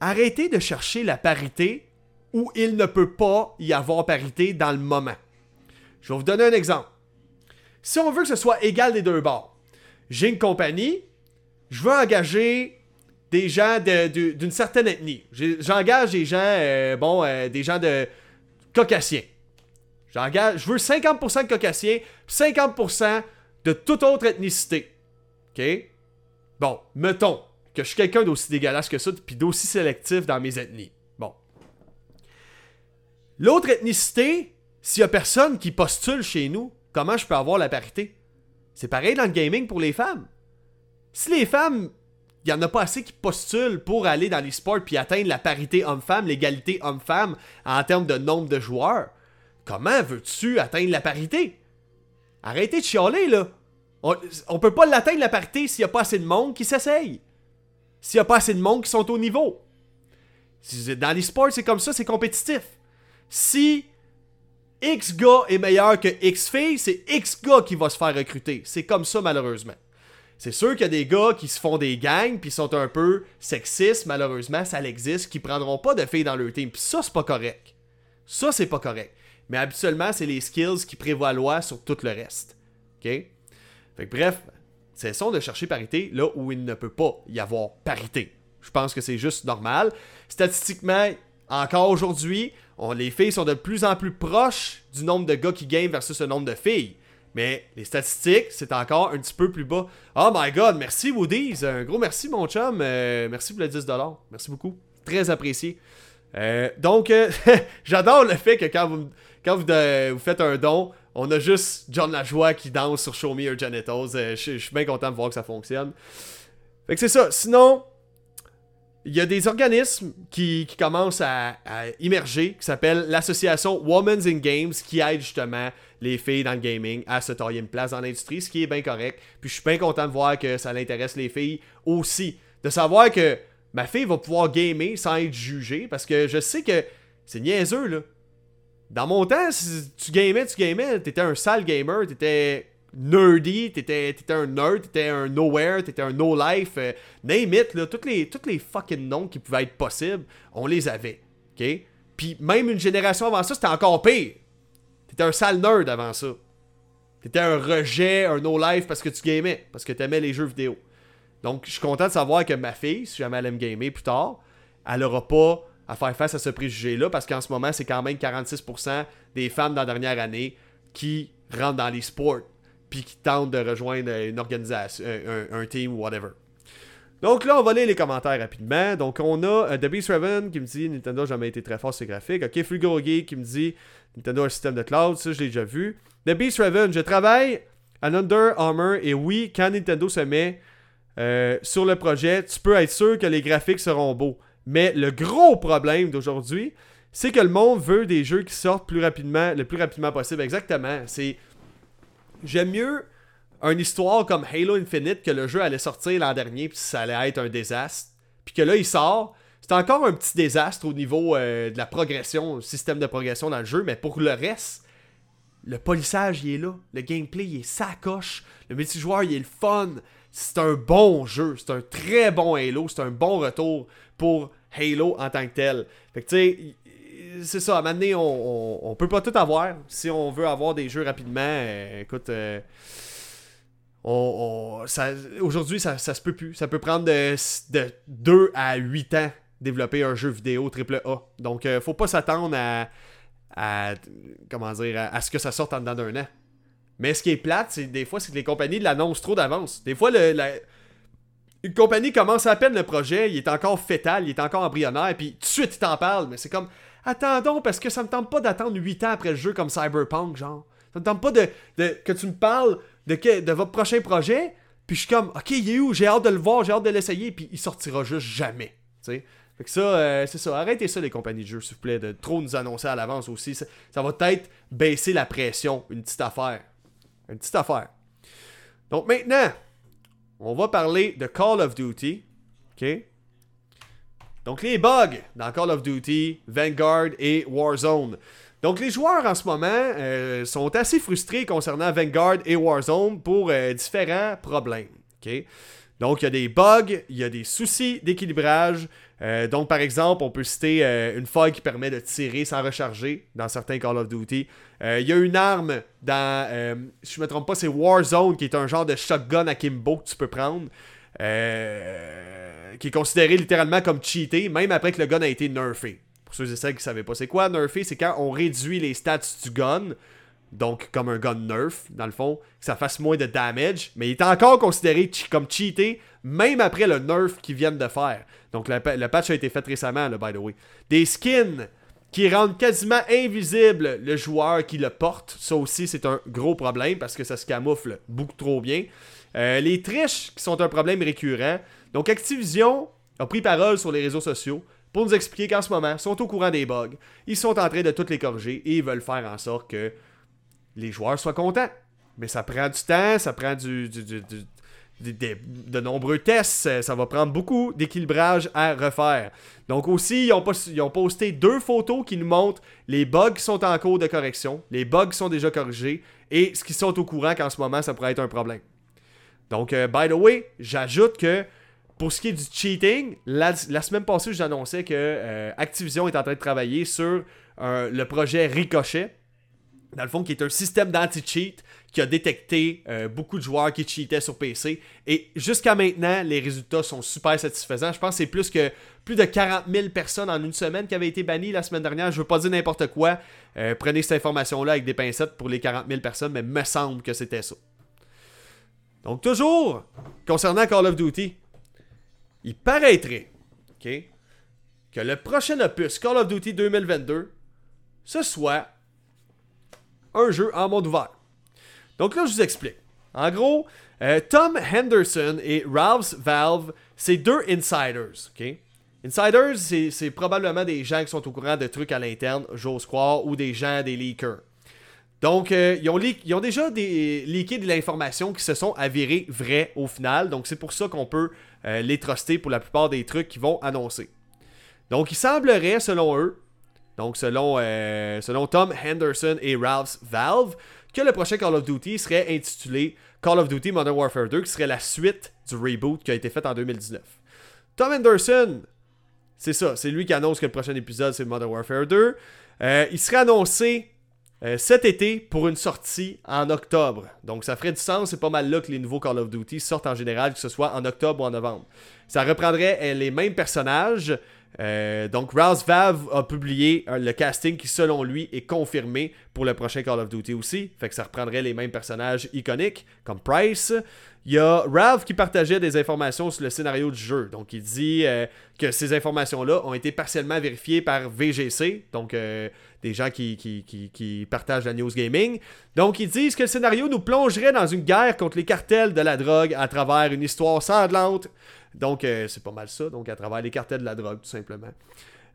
Arrêtez de chercher la parité où il ne peut pas y avoir parité dans le moment. Je vais vous donner un exemple. Si on veut que ce soit égal des deux bords, j'ai une compagnie, je veux engager des gens d'une certaine ethnie. J'engage des gens, euh, bon, euh, des gens de caucasiens. J'engage, je veux 50% de caucasiens, 50% de toute autre ethnicité. OK? Bon, mettons que je suis quelqu'un d'aussi dégueulasse que ça, puis d'aussi sélectif dans mes ethnies. L'autre ethnicité, s'il y a personne qui postule chez nous, comment je peux avoir la parité? C'est pareil dans le gaming pour les femmes. Si les femmes, il n'y en a pas assez qui postulent pour aller dans les sports puis atteindre la parité homme-femme, l'égalité homme-femme en termes de nombre de joueurs, comment veux-tu atteindre la parité? Arrêtez de chialer, là. On, on peut pas l'atteindre la parité s'il n'y a pas assez de monde qui s'essaye. S'il n'y a pas assez de monde qui sont au niveau. Dans les sports, c'est comme ça, c'est compétitif si X gars est meilleur que X fille, c'est X gars qui va se faire recruter. C'est comme ça, malheureusement. C'est sûr qu'il y a des gars qui se font des gangs puis sont un peu sexistes, malheureusement, ça existe, qui prendront pas de filles dans leur team. Puis ça, c'est pas correct. Ça, c'est pas correct. Mais habituellement, c'est les skills qui prévoient sur tout le reste. OK? Fait que bref, cessons de chercher parité là où il ne peut pas y avoir parité. Je pense que c'est juste normal. Statistiquement, encore aujourd'hui, les filles sont de plus en plus proches du nombre de gars qui game versus le nombre de filles. Mais les statistiques, c'est encore un petit peu plus bas. Oh my god, merci Woody's. Un gros merci, mon chum. Euh, merci pour les 10$. Merci beaucoup. Très apprécié. Euh, donc, euh, (laughs) j'adore le fait que quand vous, quand vous, faites un don, on a juste John Lajoie qui danse sur Show Me Your Genitals. Je suis bien content de voir que ça fonctionne. Fait que c'est ça. Sinon, il y a des organismes qui, commencent à, immerger, qui s'appellent l'association Women's in Games, qui aide justement les filles dans le gaming à se tailler une place dans l'industrie, ce qui est bien correct. Puis je suis bien content de voir que ça intéresse les filles aussi. De savoir que ma fille va pouvoir gamer sans être jugée, parce que je sais que c'est niaiseux, là. Dans mon temps, si tu gamais, tu gamais, t'étais un sale gamer, t'étais nerdy, t'étais, un nerd, t'étais un nowhere, t'étais un no-life, euh, name it, là, tous les, toutes les fucking noms qui pouvaient être possibles, on les avait, ok? Puis même une génération avant ça, c'était encore pire. T'étais un sale nerd avant ça. T'étais un rejet, un no-life parce que tu gamais, parce que t'aimais les jeux vidéo. Donc, je suis content de savoir que ma fille, si jamais elle aime gamer plus tard, elle aura pas à faire face à ce préjugé-là, parce qu'en ce moment, c'est quand même 46% des femmes dans la dernière année qui rentrent dans les sports puis qui tentent de rejoindre une organisation, un, team ou whatever. Donc là, on va lire les commentaires rapidement. Donc on a euh, The Beast qui me dit Nintendo n'a jamais été très fort sur ses graphiques. Ok, Fulgorogi qui me dit Nintendo a un système de cloud, ça je l'ai déjà vu. The Beast Raven, je travaille à Under Armour et oui, quand Nintendo se met euh, sur le projet, tu peux être sûr que les graphiques seront beaux. Mais le gros problème d'aujourd'hui, c'est que le monde veut des jeux qui sortent le plus rapidement possible. Exactement. C'est J'aime mieux une histoire comme Halo Infinite que le jeu allait sortir l'an dernier puis ça allait être un désastre. Puis que là, il sort. C'est encore un petit désastre au niveau euh, de la progression, le système de progression dans le jeu, mais pour le reste, le polissage, il est là. Le gameplay, il est sacoche. Le multijoueur, il est le fun. C'est un bon jeu. C'est un très bon Halo. C'est un bon retour pour Halo en tant que tel. Fait que tu sais, c'est ça, à un moment donné, on, on, peut pas tout avoir. Si on veut avoir des jeux rapidement, euh, écoute, euh, aujourd'hui, ça, ça se peut plus. Ça peut prendre de, de 2 à 8 ans développer un jeu vidéo AAA. Donc, euh, faut pas s'attendre à, comment dire, à, ce que ça sorte en dedans d'un an. Mais ce qui est plate, c'est des fois, c'est que les compagnies l'annoncent trop d'avance. Des fois, le, une compagnie commence à peine le projet, il est encore fétal, il est encore embryonnaire, puis tout de suite, il t'en parle, mais c'est comme, attendons, parce que ça me tente pas d'attendre 8 ans après le jeu comme Cyberpunk, genre. Ça me tente pas de, que tu me parles de, de votre prochain projet, puis je suis comme, ok, il est où, j'ai hâte de le voir, j'ai hâte de l'essayer, puis il sortira juste jamais, tu sais. Fait que ça, euh, c'est ça. Arrêtez ça, les compagnies de jeux, s'il vous plaît, de trop nous annoncer à l'avance aussi. Ça, ça va peut-être baisser la pression, une petite affaire. Une petite affaire. Donc maintenant, on va parler de Call of Duty. OK? Donc les bugs dans Call of Duty, Vanguard et Warzone. Donc les joueurs en ce moment euh, sont assez frustrés concernant Vanguard et Warzone pour euh, différents problèmes. OK? Donc il y a des bugs, il y a des soucis d'équilibrage. Euh, donc par exemple, on peut citer une faille qui permet de tirer sans recharger dans certains Call of Duty. Il y a une arme dans, si je me trompe pas, c'est Warzone qui est un genre de shotgun à Kimbo que tu peux prendre. qui est considéré littéralement comme cheaté, même après que le gun a été nerfé. Pour ceux et celles qui ne savaient pas c'est quoi, nerfer, c'est quand on réduit les stats du gun. Donc, comme un gun nerf, dans le fond, que ça fasse moins de damage. Mais il est encore considéré comme cheaté, même après le nerf qu'ils viennent de faire. Donc, le, patch a été fait récemment, by the way. Des skins qui rendent quasiment invisible le joueur qui le porte. Ça aussi, c'est un gros problème parce que ça se camoufle beaucoup trop bien. Euh, les triches qui sont un problème récurrent. Donc, Activision a pris parole sur les réseaux sociaux pour nous expliquer qu'en ce moment, ils sont au courant des bugs, ils sont en train de toutes les corriger et ils veulent faire en sorte que les joueurs soient contents. Mais ça prend du temps, ça prend du, de nombreux tests, ça va prendre beaucoup d'équilibrage à refaire. Donc aussi, ils ont, posté deux photos qui nous montrent les bugs qui sont en cours de correction, les bugs qui sont déjà corrigés et ce qui sont au courant qu'en ce moment, ça pourrait être un problème. Donc, euh, by the way, j'ajoute que pour ce qui est du cheating, la, semaine passée, j'annonçais que euh, Activision est en train de travailler sur le projet Ricochet, dans le fond, qui est un système d'anti-cheat qui a détecté euh, beaucoup de joueurs qui cheataient sur PC. Et jusqu'à maintenant, les résultats sont super satisfaisants. Je pense que c'est plus que plus de 40 000 personnes en une semaine qui avaient été bannies la semaine dernière. Je veux pas dire n'importe quoi. Euh, prenez cette information-là avec des pincettes pour les 40 000 personnes, mais me semble que c'était ça. Donc toujours, concernant Call of Duty, il paraîtrait que le prochain opus Call of Duty 2022, ce soit un jeu en monde ouvert. Donc là, je vous explique. En gros, euh, Tom Henderson et Ralph's Valve, c'est deux insiders. Insiders, c'est probablement des gens qui sont au courant de trucs à l'interne, j'ose croire, ou des gens, des leakers. Donc, euh, ils, ont ils, ont déjà des, leaké de l'information qui se sont avérées vraies au final. Donc, c'est pour ça qu'on peut euh, les truster pour la plupart des trucs qu'ils vont annoncer. Donc, il semblerait, selon eux, donc selon, euh, selon Tom Henderson et Ralph's Valve, que le prochain Call of Duty serait intitulé Call of Duty Modern Warfare 2, qui serait la suite du reboot qui a été fait en 2019. Tom Henderson, c'est ça, c'est lui qui annonce que le prochain épisode c'est Modern Warfare 2. Euh, il serait annoncé euh, cet été pour une sortie en octobre. Donc ça ferait du sens, c'est pas mal là que les nouveaux Call of Duty sortent en général, que ce soit en octobre ou en novembre. Ça reprendrait les mêmes personnages. Euh, donc Rouse Valve a publié le casting qui selon lui est confirmé pour le prochain Call of Duty aussi. Fait que ça reprendrait les mêmes personnages iconiques comme Price. Il y a Ralph qui partageait des informations sur le scénario du jeu. Donc, il dit que ces informations-là ont été partiellement vérifiées par VGC, donc des gens qui, qui, partagent la news gaming. Donc, ils disent que le scénario nous plongerait dans une guerre contre les cartels de la drogue à travers une histoire sanglante. Donc, euh, c'est pas mal ça. Donc, à travers les cartels de la drogue, tout simplement.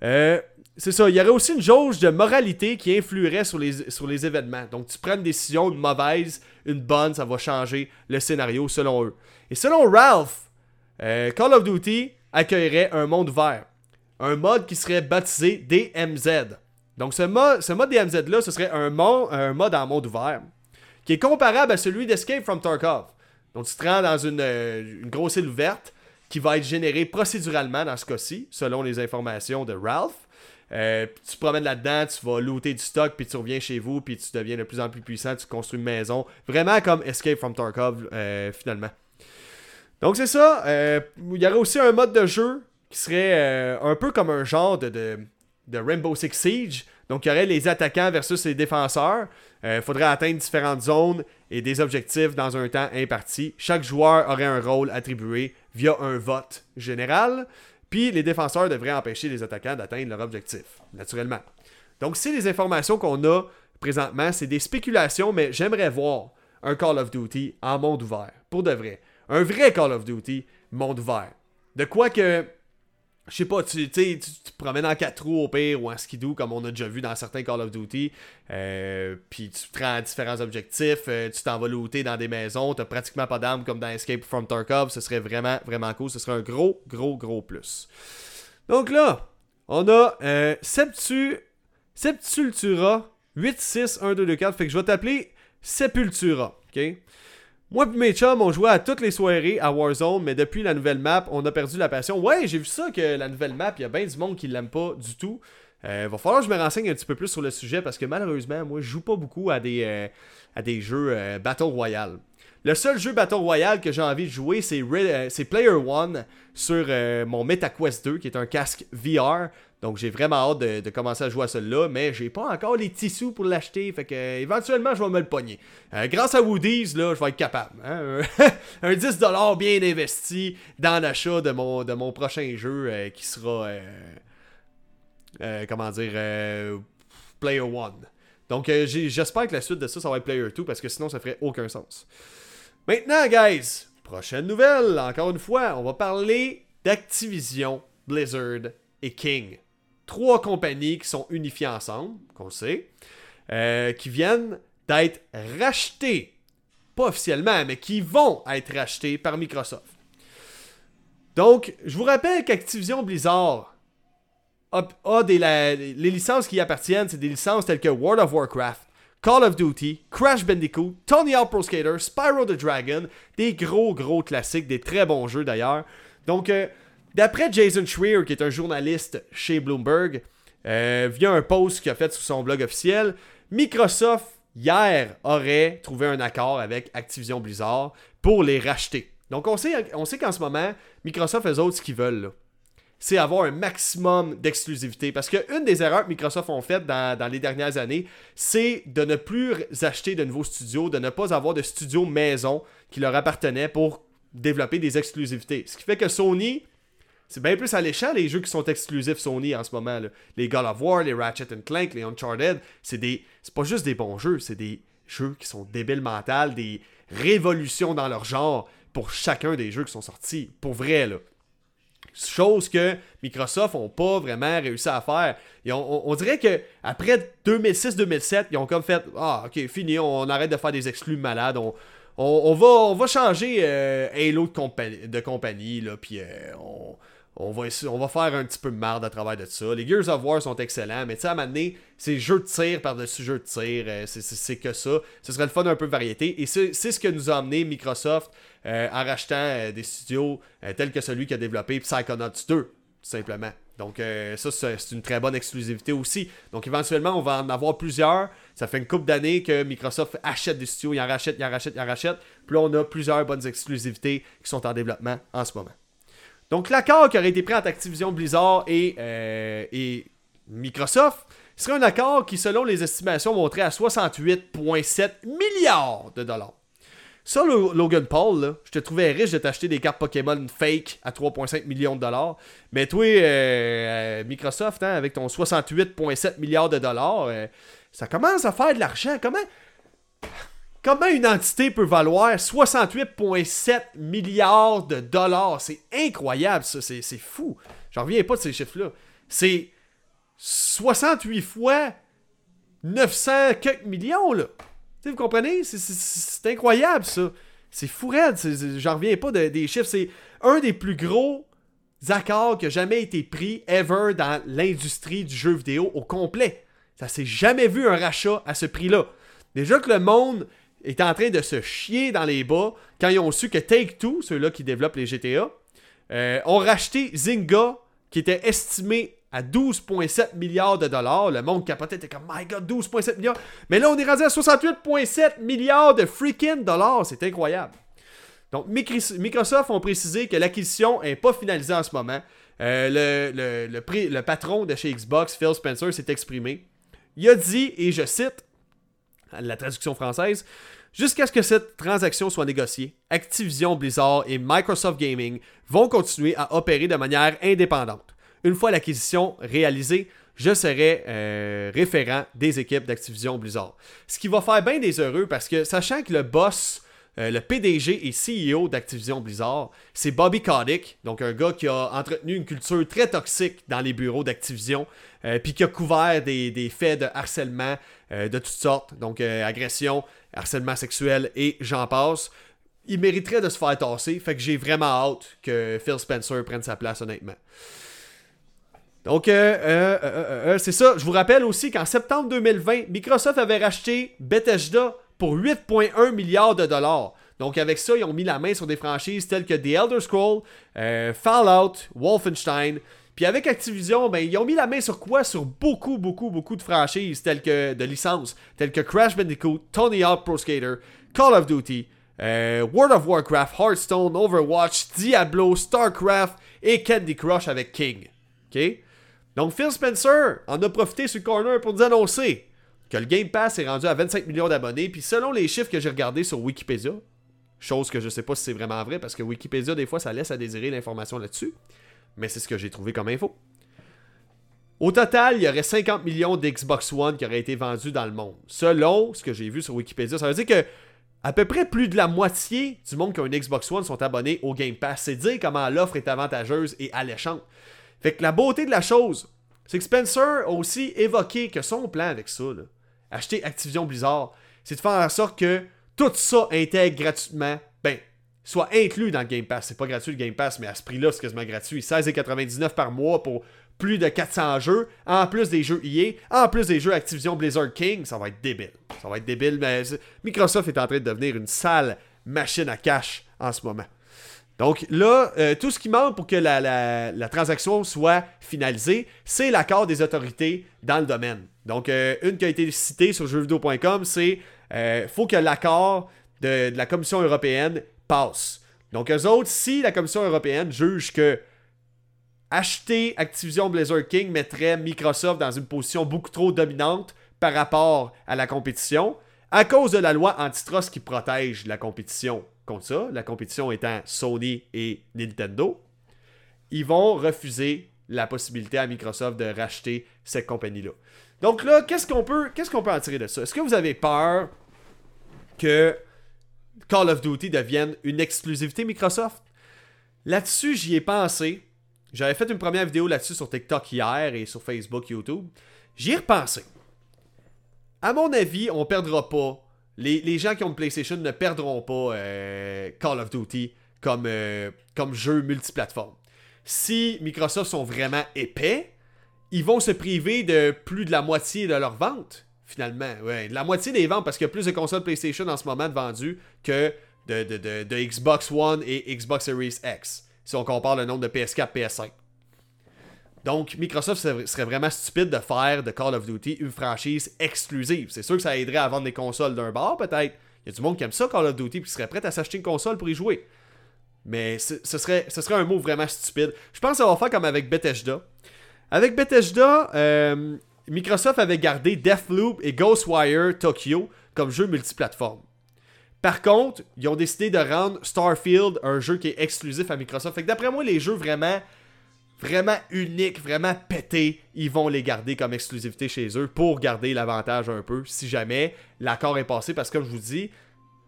Euh, c'est ça. Il y aurait aussi une jauge de moralité qui influerait sur les, sur les événements. Donc, tu prends une décision, une mauvaise, une bonne, ça va changer le scénario selon eux. Et selon Ralph, euh, Call of Duty accueillerait un monde ouvert. Un mode qui serait baptisé DMZ. Donc, ce, mode, ce mode DMZ-là, ce serait un, un mode en monde ouvert qui est comparable à celui d'Escape from Tarkov. Donc, tu te rends dans une, euh, grosse île ouverte qui va être générée procéduralement dans ce cas-ci, selon les informations de Ralph. Euh, tu te promènes là-dedans, tu vas looter du stock, puis tu reviens chez vous, puis tu deviens de plus en plus puissant, tu construis une maison. Vraiment comme Escape from Tarkov, euh, finalement. Donc c'est ça. Il y aurait aussi un mode de jeu qui serait un peu comme un genre de de Rainbow Six Siege. Donc, il y aurait les attaquants versus les défenseurs. Il euh, faudrait atteindre différentes zones et des objectifs dans un temps imparti. Chaque joueur aurait un rôle attribué via un vote général. Puis les défenseurs devraient empêcher les attaquants d'atteindre leur objectif, naturellement. Donc, c'est les informations qu'on a présentement. C'est des spéculations, mais j'aimerais voir un Call of Duty en monde ouvert, pour de vrai. Un vrai Call of Duty monde ouvert. De quoi que je sais pas, tu, tu, tu te promènes en quatre roues au pire ou en skidoo comme on a déjà vu dans certains Call of Duty. Euh, puis tu te rends à différents objectifs, euh, tu t'en vas looter dans des maisons, t'as pratiquement pas d'armes comme dans Escape from Tarkov. Ce serait vraiment, vraiment cool. Ce serait un gros, gros, gros plus. Donc là, on a euh, Septu, Septultura 861224. Fait que je vais t'appeler Sepultura. OK? Moi et mes chums, on jouait à toutes les soirées à Warzone, mais depuis la nouvelle map, on a perdu la passion. Ouais, j'ai vu ça que la nouvelle map, il y a bien du monde qui l'aime pas du tout. Euh, va falloir que je me renseigne un petit peu plus sur le sujet parce que malheureusement, moi, je joue pas beaucoup à des, euh, à des jeux euh, Battle Royale. Le seul jeu Battle Royale que j'ai envie de jouer, c'est, Player One sur mon MetaQuest 2, qui est un casque VR. Donc j'ai vraiment hâte de, commencer à jouer à celui-là, mais j'ai pas encore les tissus pour l'acheter, fait que euh, éventuellement je vais me le pogner. Euh, grâce à Woody's, là, je vais être capable. hein. (laughs) un 10$ bien investi dans l'achat de mon, de mon prochain jeu euh, qui sera, comment dire, Player One. Donc j'espère que la suite de ça, ça va être Player 2, parce que sinon ça ferait aucun sens. Maintenant, guys, prochaine nouvelle, encore une fois, on va parler d'Activision, Blizzard et King. Trois compagnies qui sont unifiées ensemble, qu'on le sait, euh, qui viennent d'être rachetées, pas officiellement, mais qui vont être rachetées par Microsoft. Donc, je vous rappelle qu'Activision Blizzard a, des, les licences qui y appartiennent, c'est des licences telles que World of Warcraft, Call of Duty, Crash Bandicoot, Tony Hawk Pro Skater, Spyro the Dragon, des gros gros classiques, des très bons jeux d'ailleurs. Donc, euh, d'après Jason Schreier, qui est un journaliste chez Bloomberg, euh, via un post qu'il a fait sur son blog officiel, Microsoft hier aurait trouvé un accord avec Activision Blizzard pour les racheter. Donc, on sait, qu'en ce moment, Microsoft, eux autres, ce qu'ils veulent, c'est avoir un maximum d'exclusivité. Parce qu'une des erreurs que Microsoft ont faites dans, dans les dernières années, c'est de ne plus acheter de nouveaux studios, de ne pas avoir de studios maison qui leur appartenaient pour développer des exclusivités. Ce qui fait que Sony, c'est bien plus alléchant les jeux qui sont exclusifs Sony en ce moment. là. Les God of War, les Ratchet Clank, les Uncharted, c'est des, c'est pas juste des bons jeux, c'est des jeux qui sont débiles mentales, des révolutions dans leur genre pour chacun des jeux qui sont sortis. Pour vrai, là. Chose que Microsoft n'ont pas vraiment réussi à faire. On, dirait que après 2006-2007, ils ont comme fait Ah, ok, fini, on arrête de faire des exclus malades. On, on, on va, on va changer euh, Halo de, compa- de compagnie, là, puis euh, on, on, va, faire un petit peu de marde à travers de ça. Les Gears of War sont excellents, mais tu sais, à un moment donné, c'est jeu de tir par-dessus jeu de tir. euh, c'est- que ça. Ce serait le fun un peu de variété. Et c'est ce que nous a amené Microsoft euh, en rachetant euh, des studios tels que celui qui a développé Psychonauts 2, tout simplement. Donc ça, c'est c'est une très bonne exclusivité aussi. Donc éventuellement, on va en avoir plusieurs. Ça fait une couple d'années que Microsoft achète des studios, il en rachète, il en rachète, il en rachète. Puis là, on a plusieurs bonnes exclusivités qui sont en développement en ce moment. Donc l'accord qui aurait été pris entre Activision Blizzard et, euh, et Microsoft serait un accord qui, selon les estimations, monterait à 68,7 milliards de dollars. Ça, Lo- Logan Paul, je te trouvais riche de t'acheter des cartes Pokémon fake à 3,5 millions de dollars. Mais toi, euh, euh, Microsoft, hein, avec ton 68,7 milliards de dollars, ça commence à faire de l'argent. Comment, comment une entité peut valoir 68,7 milliards de dollars? C'est incroyable, ça. C'est, fou. J'en reviens pas de ces chiffres-là. C'est 68 fois 900 quelques millions, là. Vous comprenez? C'est- incroyable, ça. C'est fou raide. J'en reviens pas de- des chiffres. C'est un des plus gros accords qui a jamais été pris ever dans l'industrie du jeu vidéo au complet. Ça s'est jamais vu un rachat à ce prix-là. Déjà que le monde est en train de se chier dans les bas quand ils ont su que Take-Two, ceux-là qui développent les GTA, euh, ont racheté Zynga, qui était estimé à 12,7 milliards de dollars. Le monde capotait, était comme, my god, 12,7 milliards. Mais là, on est rendu à 68,7 milliards de freaking dollars. C'est incroyable. Donc, Microsoft ont précisé que l'acquisition n'est pas finalisée en ce moment. Euh, le, le- le patron de chez Xbox, Phil Spencer, s'est exprimé. Il a dit, et je cite la traduction française, Jusqu'à ce que cette transaction soit négociée, Activision Blizzard et Microsoft Gaming vont continuer à opérer de manière indépendante. Une fois l'acquisition réalisée, je serai euh, référent des équipes d'Activision Blizzard. Ce qui va faire bien des heureux parce que sachant que le boss, euh, le PDG et CEO d'Activision Blizzard, c'est Bobby Kotick, donc un gars qui a entretenu une culture très toxique dans les bureaux d'Activision, euh, puis qui a couvert des, faits de harcèlement de toutes sortes, donc agression, harcèlement sexuel et j'en passe. Il mériterait de se faire tasser, fait que j'ai vraiment hâte que Phil Spencer prenne sa place honnêtement. Donc, euh, euh, euh, c'est ça. Je vous rappelle aussi qu'en septembre 2020, Microsoft avait racheté Bethesda pour 8,1 milliards de dollars. Donc, avec ça, ils ont mis la main sur des franchises telles que The Elder Scrolls, Fallout, Wolfenstein. Puis avec Activision, ben, ils ont mis la main sur quoi? Sur beaucoup, beaucoup, beaucoup de franchises telles que de licences, telles que Crash Bandicoot, Tony Hawk Pro Skater, Call of Duty, World of Warcraft, Hearthstone, Overwatch, Diablo, StarCraft et Candy Crush avec King. Donc Phil Spencer en a profité sur corner pour nous annoncer que le Game Pass est rendu à 25 millions d'abonnés, puis selon les chiffres que j'ai regardés sur Wikipédia, chose que je sais pas si c'est vraiment vrai, parce que Wikipédia, des fois, ça laisse à désirer l'information là-dessus, mais c'est ce que j'ai trouvé comme info. Au total, il y aurait 50 millions d'Xbox One qui auraient été vendus dans le monde. Selon ce que j'ai vu sur Wikipédia, ça veut dire que à peu près plus de la moitié du monde qui a une Xbox One sont abonnés au Game Pass. C'est dire comment l'offre est avantageuse et alléchante. Fait que la beauté de la chose, c'est que Spencer a aussi évoqué que son plan avec ça, acheter Activision Blizzard, c'est de faire en sorte que tout ça intègre gratuitement, ben, soit inclus dans le Game Pass. C'est pas gratuit le Game Pass, mais à ce prix-là, c'est quasiment gratuit. 16,99$ par mois pour plus de 400 jeux, en plus des jeux EA, en plus des jeux Activision Blizzard King, ça va être débile. Ça va être débile, mais Microsoft est en train de devenir une sale machine à cash en ce moment. Donc là, euh, tout ce qui manque pour que la, transaction soit finalisée, c'est l'accord des autorités dans le domaine. Donc, euh, une qui a été citée sur jeuxvideo.com, c'est euh, faut que l'accord de, la Commission européenne passe. Donc, eux autres, si la Commission européenne juge que acheter Activision Blizzard King mettrait Microsoft dans une position beaucoup trop dominante par rapport à la compétition, à cause de la loi antitrust qui protège la compétition contre ça, la compétition étant Sony et Nintendo, ils vont refuser la possibilité à Microsoft de racheter cette compagnie-là. Donc là, qu'est-ce qu'on peut, qu'est-ce qu'on peut en tirer de ça? Est-ce que vous avez peur que Call of Duty devienne une exclusivité Microsoft? Là-dessus, j'y ai pensé. J'avais fait une première vidéo là-dessus sur TikTok hier et sur Facebook, YouTube. J'y ai repensé. À mon avis, on perdra pas les, gens qui ont une PlayStation ne perdront pas euh, Call of Duty comme, euh, comme jeu multiplateforme. Si Microsoft sont vraiment épais, ils vont se priver de plus de la moitié de leurs ventes, finalement. Ouais, la moitié des ventes, parce qu'il y a plus de consoles PlayStation en ce moment de vendues que de, de, Xbox One et Xbox Series X, si on compare le nombre de PS4 PS5. Donc, Microsoft serait vraiment stupide de faire de Call of Duty une franchise exclusive. C'est sûr que ça aiderait à vendre des consoles d'un bar, peut-être. Il y a du monde qui aime ça, Call of Duty, puis qui serait prêt à s'acheter une console pour y jouer. Mais ce serait, ce serait un mot vraiment stupide. Je pense ça va faire comme avec Bethesda. Avec Bethesda, euh, Microsoft avait gardé Deathloop et Ghostwire Tokyo comme jeux multiplateformes. Par contre, ils ont décidé de rendre Starfield un jeu qui est exclusif à Microsoft. Fait que d'après moi, les jeux vraiment vraiment unique, vraiment pété, ils vont les garder comme exclusivité chez eux pour garder l'avantage un peu si jamais l'accord est passé. Parce que comme je vous dis,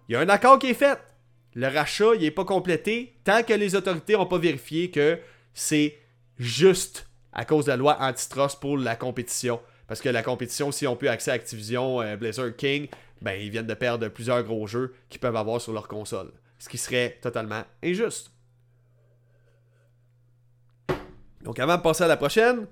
il y a un accord qui est fait. Le rachat, il n'est pas complété tant que les autorités n'ont pas vérifié que c'est juste à cause de la loi antitrust pour la compétition. Parce que la compétition, si on peut accès à Activision, euh, Blizzard King, ben ils viennent de perdre plusieurs gros jeux qu'ils peuvent avoir sur leur console. Ce qui serait totalement injuste. Donc avant de passer à la prochaine,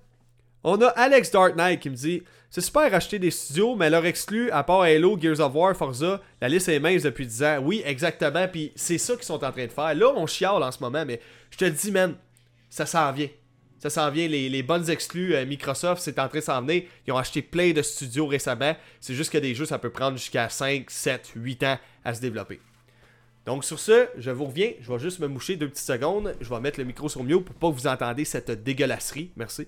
on a Alex Dark Knight qui me dit C'est super acheter des studios, mais leur exclu, à part Halo, Gears of War, Forza, la liste est mince depuis 10 ans. Oui, exactement. Puis c'est ça qu'ils sont en train de faire. Là, on chiale en ce moment, mais je te le dis, man, ça s'en vient. Ça s'en vient, les, bonnes exclus, euh, Microsoft, c'est en train de s'en venir. Ils ont acheté plein de studios récemment. C'est juste que des jeux, ça peut prendre jusqu'à 5, 7, 8 ans à se développer. Donc sur ce, je vous reviens. Je vais juste me moucher deux petites secondes. Je vais mettre le micro sur mieux pour pas que vous entendez cette dégueulasserie. Merci.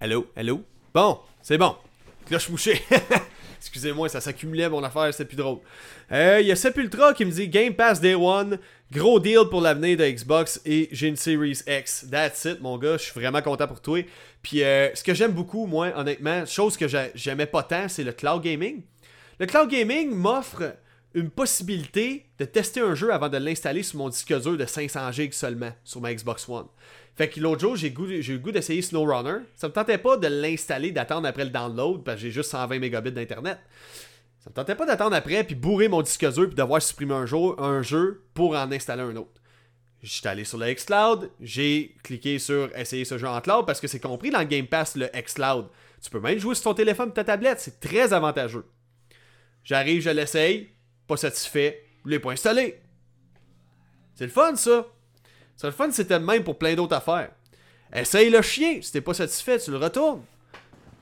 Allô, allô? Bon, c'est bon. Cloche mouchée. (laughs) Excusez-moi, ça s'accumulait mon affaire, c'est plus drôle. Il euh, y a Sepultra qui me dit Game Pass Day One, gros deal pour l'avenir de Xbox et j'ai Series X. That's it, mon gars, je suis vraiment content pour toi. Puis euh, ce que j'aime beaucoup, moi, honnêtement, chose que j'aimais pas tant, c'est le cloud gaming. Le cloud gaming m'offre une possibilité de tester un jeu avant de l'installer sur mon disque dur de 500 GB seulement sur ma Xbox One. Fait que l'autre jour, j'ai eu le goût d'essayer SnowRunner. Ça me tentait pas de l'installer, d'attendre après le download, parce que j'ai juste 120 mégabits d'internet. Ça me tentait pas d'attendre après, puis bourrer mon disque dur, puis un jeu, un jeu pour en installer un autre. J'étais allé sur le xCloud, j'ai cliqué sur essayer ce jeu en cloud parce que c'est compris dans le Game Pass le xCloud. Tu peux même jouer sur ton téléphone ou ta tablette, c'est très avantageux. J'arrive, je l'essaye, satisfait, je l'ai pas installé. C'est le fun ça. C'est le fun, c'était le même pour plein d'autres affaires. Essaye le chien, si t'es pas satisfait, tu le retournes.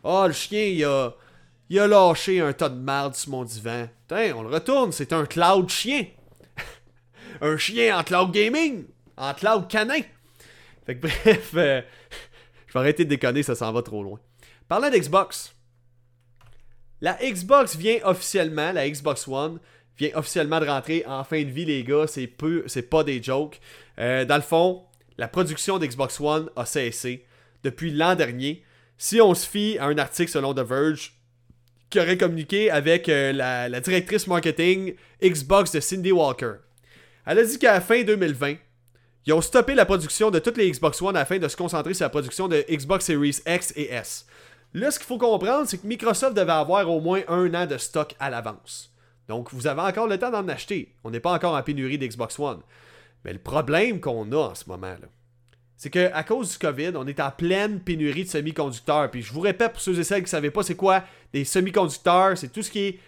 Oh, le chien, il a, il a lâché un tas de merde sur mon divan. Tiens, on le retourne, c'est un cloud chien. (laughs) un chien en cloud gaming, en cloud canin. Fait que (laughs) bref, euh, je vais arrêter de déconner, ça s'en va trop loin. Parlant d'Xbox, la Xbox vient officiellement, la Xbox One, vient officiellement de rentrer en fin de vie, les gars. C'est peu, c'est pas des jokes. Euh, dans le fond, la production d'Xbox One a cessé depuis l'an dernier. Si on se fie à un article selon The Verge qui aurait communiqué avec euh, la, la, directrice marketing Xbox de Cindy Walker. Elle a dit qu'à la fin 2020, ils ont stoppé la production de toutes les Xbox One afin de se concentrer sur la production de Xbox Series X et S. Là, ce qu'il faut comprendre, c'est que Microsoft devait avoir au moins un an de stock à l'avance. Donc, vous avez encore le temps d'en acheter. On n'est pas encore en pénurie d'Xbox One. Mais le problème qu'on a en ce moment, là, c'est qu'à cause du COVID, on est en pleine pénurie de semi-conducteurs. Puis je vous répète pour ceux et celles qui ne savaient pas c'est quoi? Des semi-conducteurs, c'est tout ce qui est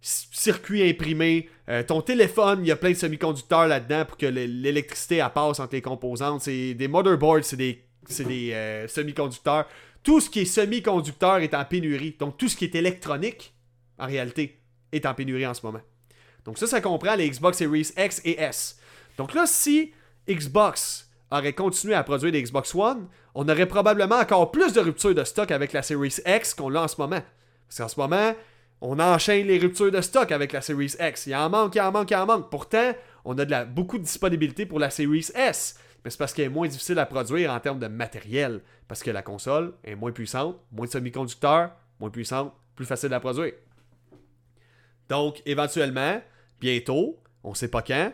circuit imprimé. Euh, ton téléphone, il y a plein de semi-conducteurs là-dedans pour que l'électricité passe entre les composantes. C'est des motherboards, c'est des, euh, semi-conducteurs. Tout ce qui est semi-conducteur est en pénurie. Donc tout ce qui est électronique, en réalité, est en pénurie en ce moment. Donc ça, ça comprend les Xbox Series X et S. Donc là, si Xbox aurait continué à produire des Xbox One, on aurait probablement encore plus de ruptures de stock avec la Series X qu'on l'a en ce moment. Parce qu'en ce moment, on enchaîne les ruptures de stock avec la Series X. Il y en manque, il en manque, il en manque. Pourtant, on a beaucoup de disponibilité pour la Series S. Mais c'est parce qu'elle est moins difficile à produire en termes de matériel. Parce que la console est moins puissante, moins de semi-conducteurs, moins puissante, plus facile à produire. Donc, éventuellement, bientôt, on ne sait pas quand,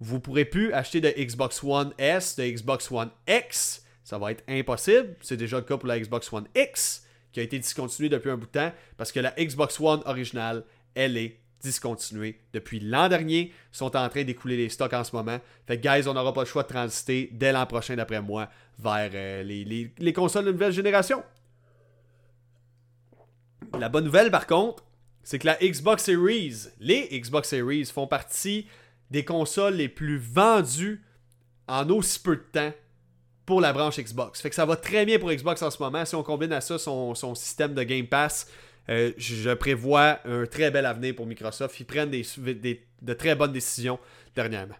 vous ne pourrez plus acheter de Xbox One S, de Xbox One X. Ça va être impossible. C'est déjà le cas pour la Xbox One X, qui a été discontinuée depuis un bout de temps, parce que la Xbox One originale, elle est discontinuée depuis l'an dernier. Ils sont en train d'écouler les stocks en ce moment. Fait que, guys, on n'aura pas le choix de transiter dès l'an prochain, d'après moi, vers euh, les, les consoles de nouvelle génération. La bonne nouvelle, par contre, c'est que la Xbox Series, les Xbox Series font partie des consoles les plus vendues en aussi peu de temps pour la branche Xbox. Fait que ça va très bien pour Xbox en ce moment. Si on combine à ça son, système de Game Pass, euh, je prévois un très bel avenir pour Microsoft. Ils prennent de très bonnes décisions dernièrement.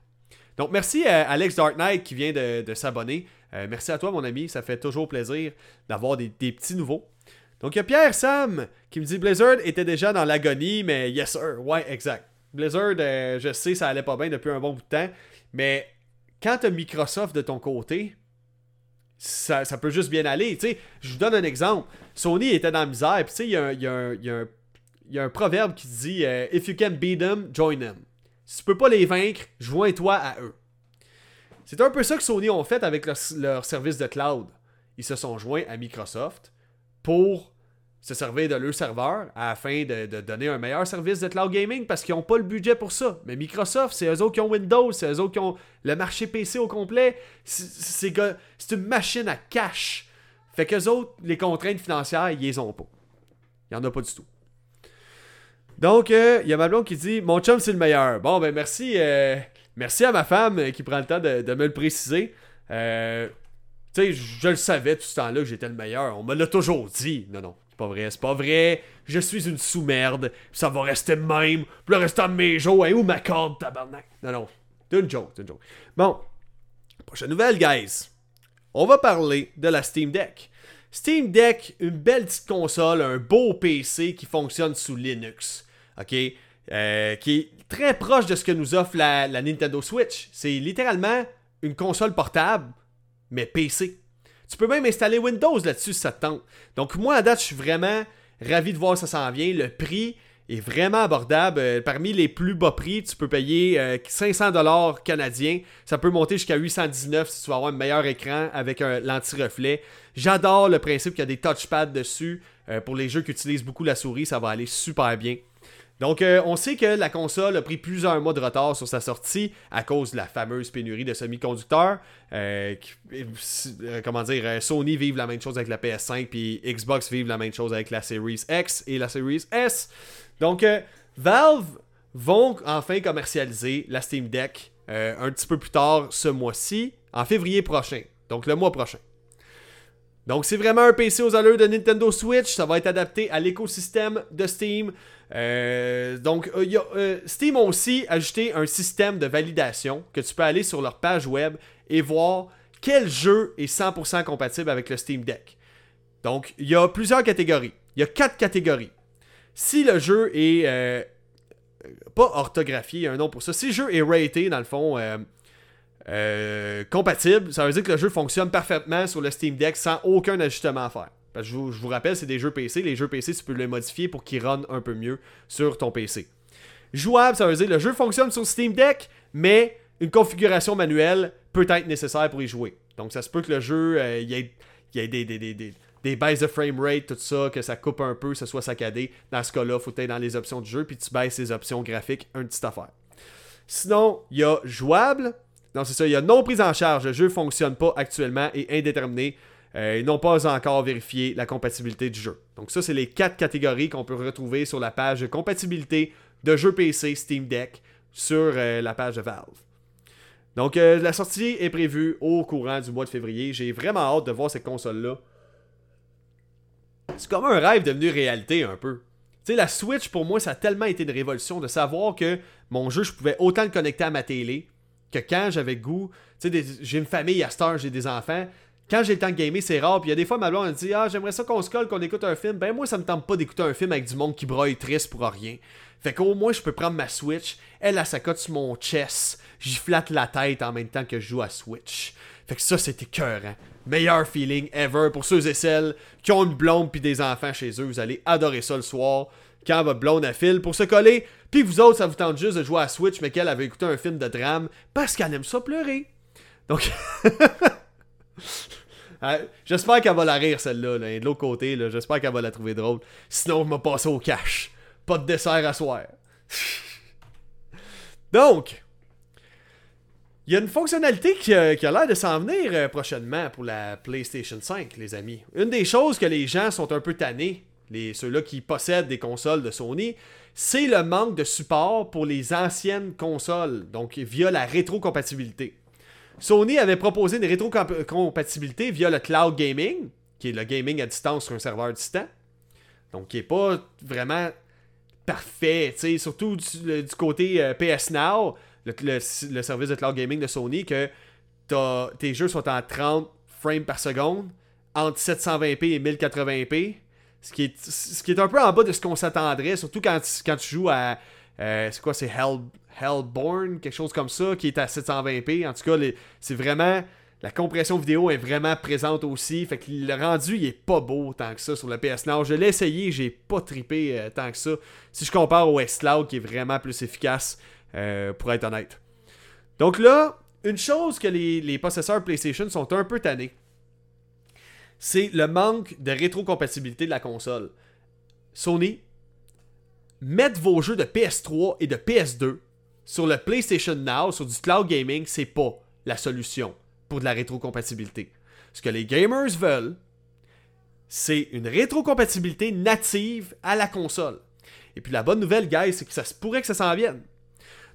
Donc merci à Alex Dark Knight qui vient de, s'abonner. Euh, merci à toi mon ami, ça fait toujours plaisir d'avoir des petits nouveaux. Donc, il y a Pierre Sam qui me dit Blizzard était déjà dans l'agonie, mais yes sir. Ouais, exact. Blizzard, euh, je sais, ça allait pas bien depuis un bon bout de temps, mais quand tu as Microsoft de ton côté, ça, peut juste bien aller. Je vous donne un exemple. Sony était dans la misère, puis tu sais, il y, a un, proverbe qui dit euh, If you can beat them, join them. Si tu peux pas les vaincre, joins-toi à eux. C'est un peu ça que Sony ont fait avec leur service de cloud. Ils se sont joints à Microsoft pour se servir de leur serveur afin de, donner un meilleur service de cloud gaming parce qu'ils n'ont pas le budget pour ça. Mais Microsoft, c'est eux autres qui ont Windows, c'est eux autres qui ont le marché PC au complet. C'est une machine à cash. Fait qu'eux autres, les contraintes financières, ils les ont pas. Il n'y en a pas du tout. Donc, euh, il y a ma blonde qui dit Mon chum, c'est le meilleur. Bon, ben merci, euh, merci à ma femme qui prend le temps de, me le préciser. Euh, tu sais, je le savais tout ce temps-là que j'étais le meilleur. On me l'a toujours dit. Non, non. C'est pas vrai, c'est pas vrai. Je suis une sous-merde. Ça va rester même. Puis le restant de mes jours, hein, où ma corde, tabarnak? Non, non. C'est une joke, c'est une joke. Bon. Prochaine nouvelle, guys. On va parler de la Steam Deck. Steam Deck, une belle petite console, un beau PC qui fonctionne sous Linux. OK? Euh, qui est très proche de ce que nous offre la, Nintendo Switch. C'est littéralement une console portable, mais PC. Tu peux même installer Windows là-dessus si ça te tente. Donc moi, à date, je suis vraiment ravi de voir ça s'en vient. Le prix est vraiment abordable. Euh, parmi les plus bas prix, tu peux payer 500$ euh, canadiens. Ça peut monter jusqu'à 819 si tu veux avoir un meilleur écran avec un l'anti-reflet. J'adore le principe qu'il y a des touchpads dessus. pour les jeux qui utilisent beaucoup la souris, ça va aller super bien. Donc, euh, on sait que la console a pris plusieurs mois de retard sur sa sortie à cause de la fameuse pénurie de semi-conducteurs. Euh, euh, comment dire, Sony vive la même chose avec la PS5, puis Xbox vive la même chose avec la Series X et la Series S. Donc, Valve vont enfin commercialiser la Steam Deck un petit peu plus tard ce mois-ci, en février prochain. Donc, le mois prochain. Donc c'est vraiment un PC aux allures de Nintendo Switch, ça va être adapté à l'écosystème de Steam. Euh, donc euh, euh, Steam a aussi ajouté un système de validation que tu peux aller sur leur page web et voir quel jeu est 100% compatible avec le Steam Deck. Donc il y a plusieurs catégories. Il y a quatre catégories. Si le jeu est pas orthographié, il y a un nom pour ça. Si le jeu est rated, dans le fond, euh, compatible, ça veut dire que le jeu fonctionne parfaitement sur le Steam Deck sans aucun ajustement à faire. Parce que je, vous, rappelle, c'est des jeux PC. Les jeux PC, tu peux les modifier pour qu'ils run un peu mieux sur ton PC. Jouable, ça veut dire le jeu fonctionne sur Steam Deck, mais une configuration manuelle peut être nécessaire pour y jouer. Donc ça se peut que le jeu, euh, il y ait, des, des, des, baisses de frame rate, tout ça, que ça coupe un peu, que ça soit saccadé. Dans ce cas-là, il faut être dans les options du jeu, puis tu baisses les options graphiques, une petite affaire. Sinon, il y a jouable, non, c'est ça. Il y a non prise en charge. Le jeu ne fonctionne pas actuellement et indéterminé. Euh, ils n'ont pas encore vérifié la compatibilité du jeu. Donc ça, c'est les quatre catégories qu'on peut retrouver sur la page de compatibilité de jeux PC Steam Deck sur euh, la page de Valve. Donc euh, la sortie est prévue au courant du mois de février. J'ai vraiment hâte de voir cette console-là. C'est comme un rêve devenu réalité un peu. Tu sais, la Switch, pour moi, ça a tellement été une révolution de savoir que mon jeu, je pouvais autant le connecter à ma télé, que quand j'avais goût, tu sais, j'ai une famille à Star, j'ai des enfants. Quand j'ai le temps de gamer, c'est rare. Puis il y a des fois, ma blonde me dit Ah, j'aimerais ça qu'on se colle, qu'on écoute un film. Ben, moi, ça me tente pas d'écouter un film avec du monde qui broye triste pour rien. Fait qu'au moins, je peux prendre ma Switch. Elle, a sa cote sur mon chest. J'y flatte la tête en même temps que je joue à Switch. Fait que ça, c'était écœurant. Meilleur feeling ever pour ceux et celles qui ont une blonde puis des enfants chez eux. Vous allez adorer ça le soir quand votre blonde a file pour se coller. Puis vous autres, ça vous tente juste de jouer à Switch, mais qu'elle avait écouté un film de drame parce qu'elle aime ça pleurer. Donc. (laughs) Ah, j'espère qu'elle va la rire celle-là. Là. de l'autre côté, j'espère qu'elle va la trouver drôle. Sinon, je vais passer au cash. Pas de dessert à soir. (laughs) Donc, il y a une fonctionnalité qui a, l'air de s'en venir euh, prochainement pour la PlayStation 5, les amis. Une des choses que les gens sont un peu tannés ceux-là qui possèdent des consoles de Sony, c'est le manque de support pour les anciennes consoles, donc via la rétrocompatibilité. Sony avait proposé une rétrocompatibilité via le cloud gaming, qui est le gaming à distance sur un serveur distant. Donc, qui n'est pas vraiment parfait, surtout du, côté euh, PS Now, le, service de cloud gaming de Sony, que tes jeux sont en 30 frames par seconde, entre 720p et 1080p, ce qui, est, un peu en bas de ce qu'on s'attendrait, surtout quand, quand tu joues à. Euh, c'est quoi, c'est Hell, Hellborn, quelque chose comme ça, qui est à 720p. En tout cas, c'est vraiment. La compression vidéo est vraiment présente aussi. Fait que le rendu, il est pas beau tant que ça sur le PS Now. Je l'ai essayé, j'ai pas tripé euh, tant que ça. Si je compare au X-Cloud, qui est vraiment plus efficace, euh, pour être honnête. Donc là, une chose que les, les possesseurs PlayStation sont un peu tannés c'est le manque de rétrocompatibilité de la console. Sony, mettre vos jeux de PS3 et de PS2 sur le PlayStation Now, sur du cloud gaming, c'est pas la solution pour de la rétrocompatibilité. Ce que les gamers veulent, c'est une rétrocompatibilité native à la console. Et puis la bonne nouvelle, guys, c'est que ça se pourrait que ça s'en vienne.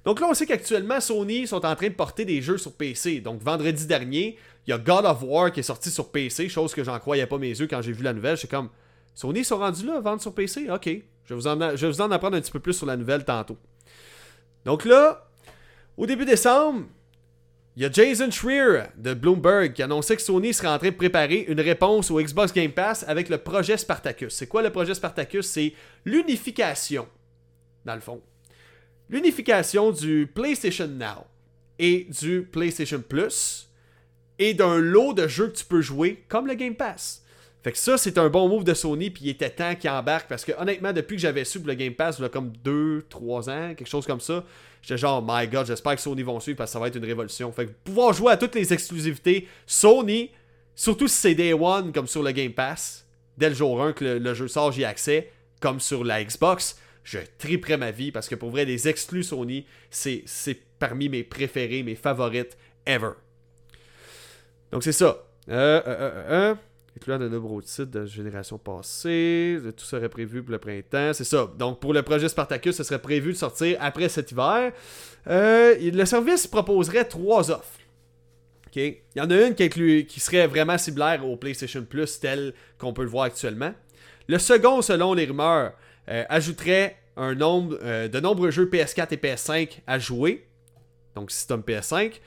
Donc là, on sait qu'actuellement, Sony sont en train de porter des jeux sur PC. Donc vendredi dernier, il y a God of War qui est sorti sur PC, chose que j'en croyais pas mes yeux quand j'ai vu la nouvelle. C'est comme, Sony sont rendus là, vendre sur PC? Ok. Je vous en, je vais vous en apprendre un petit peu plus sur la nouvelle tantôt. Donc là, au début décembre, Il y a Jason Schreier de Bloomberg qui annonçait que Sony serait en train de préparer une réponse au Xbox Game Pass avec le projet Spartacus. C'est quoi le projet Spartacus? C'est l'unification, dans le fond. L'unification du PlayStation Now et du PlayStation Plus et d'un lot de jeux que tu peux jouer comme le Game Pass. Fait que ça, c'est un bon move de Sony, puis il était temps qu'il embarque, parce que honnêtement, depuis que j'avais su le Game Pass, il a comme 2-3 ans, quelque chose comme ça, J'étais genre, my god, j'espère que Sony vont suivre parce que ça va être une révolution. Fait que pouvoir jouer à toutes les exclusivités Sony, surtout si c'est Day One comme sur le Game Pass, dès le jour 1 que le, jeu sort, j'y ai accès, comme sur la Xbox, je triperais ma vie parce que pour vrai, les exclus Sony, c'est parmi mes préférés, mes favorites ever. Donc c'est ça. Euh, euh, euh, euh incluant de nombreux titres de génération passée. Tout serait prévu pour le printemps. C'est ça. Donc, pour le projet Spartacus, ce serait prévu de sortir après cet hiver. Euh, le service proposerait trois offres. Il y en a une qui, serait vraiment similaire au PlayStation Plus tel qu'on peut le voir actuellement. Le second, selon les rumeurs, euh, ajouterait un nombre euh, de nombreux jeux PS4 et PS5 à jouer. Donc système PS5.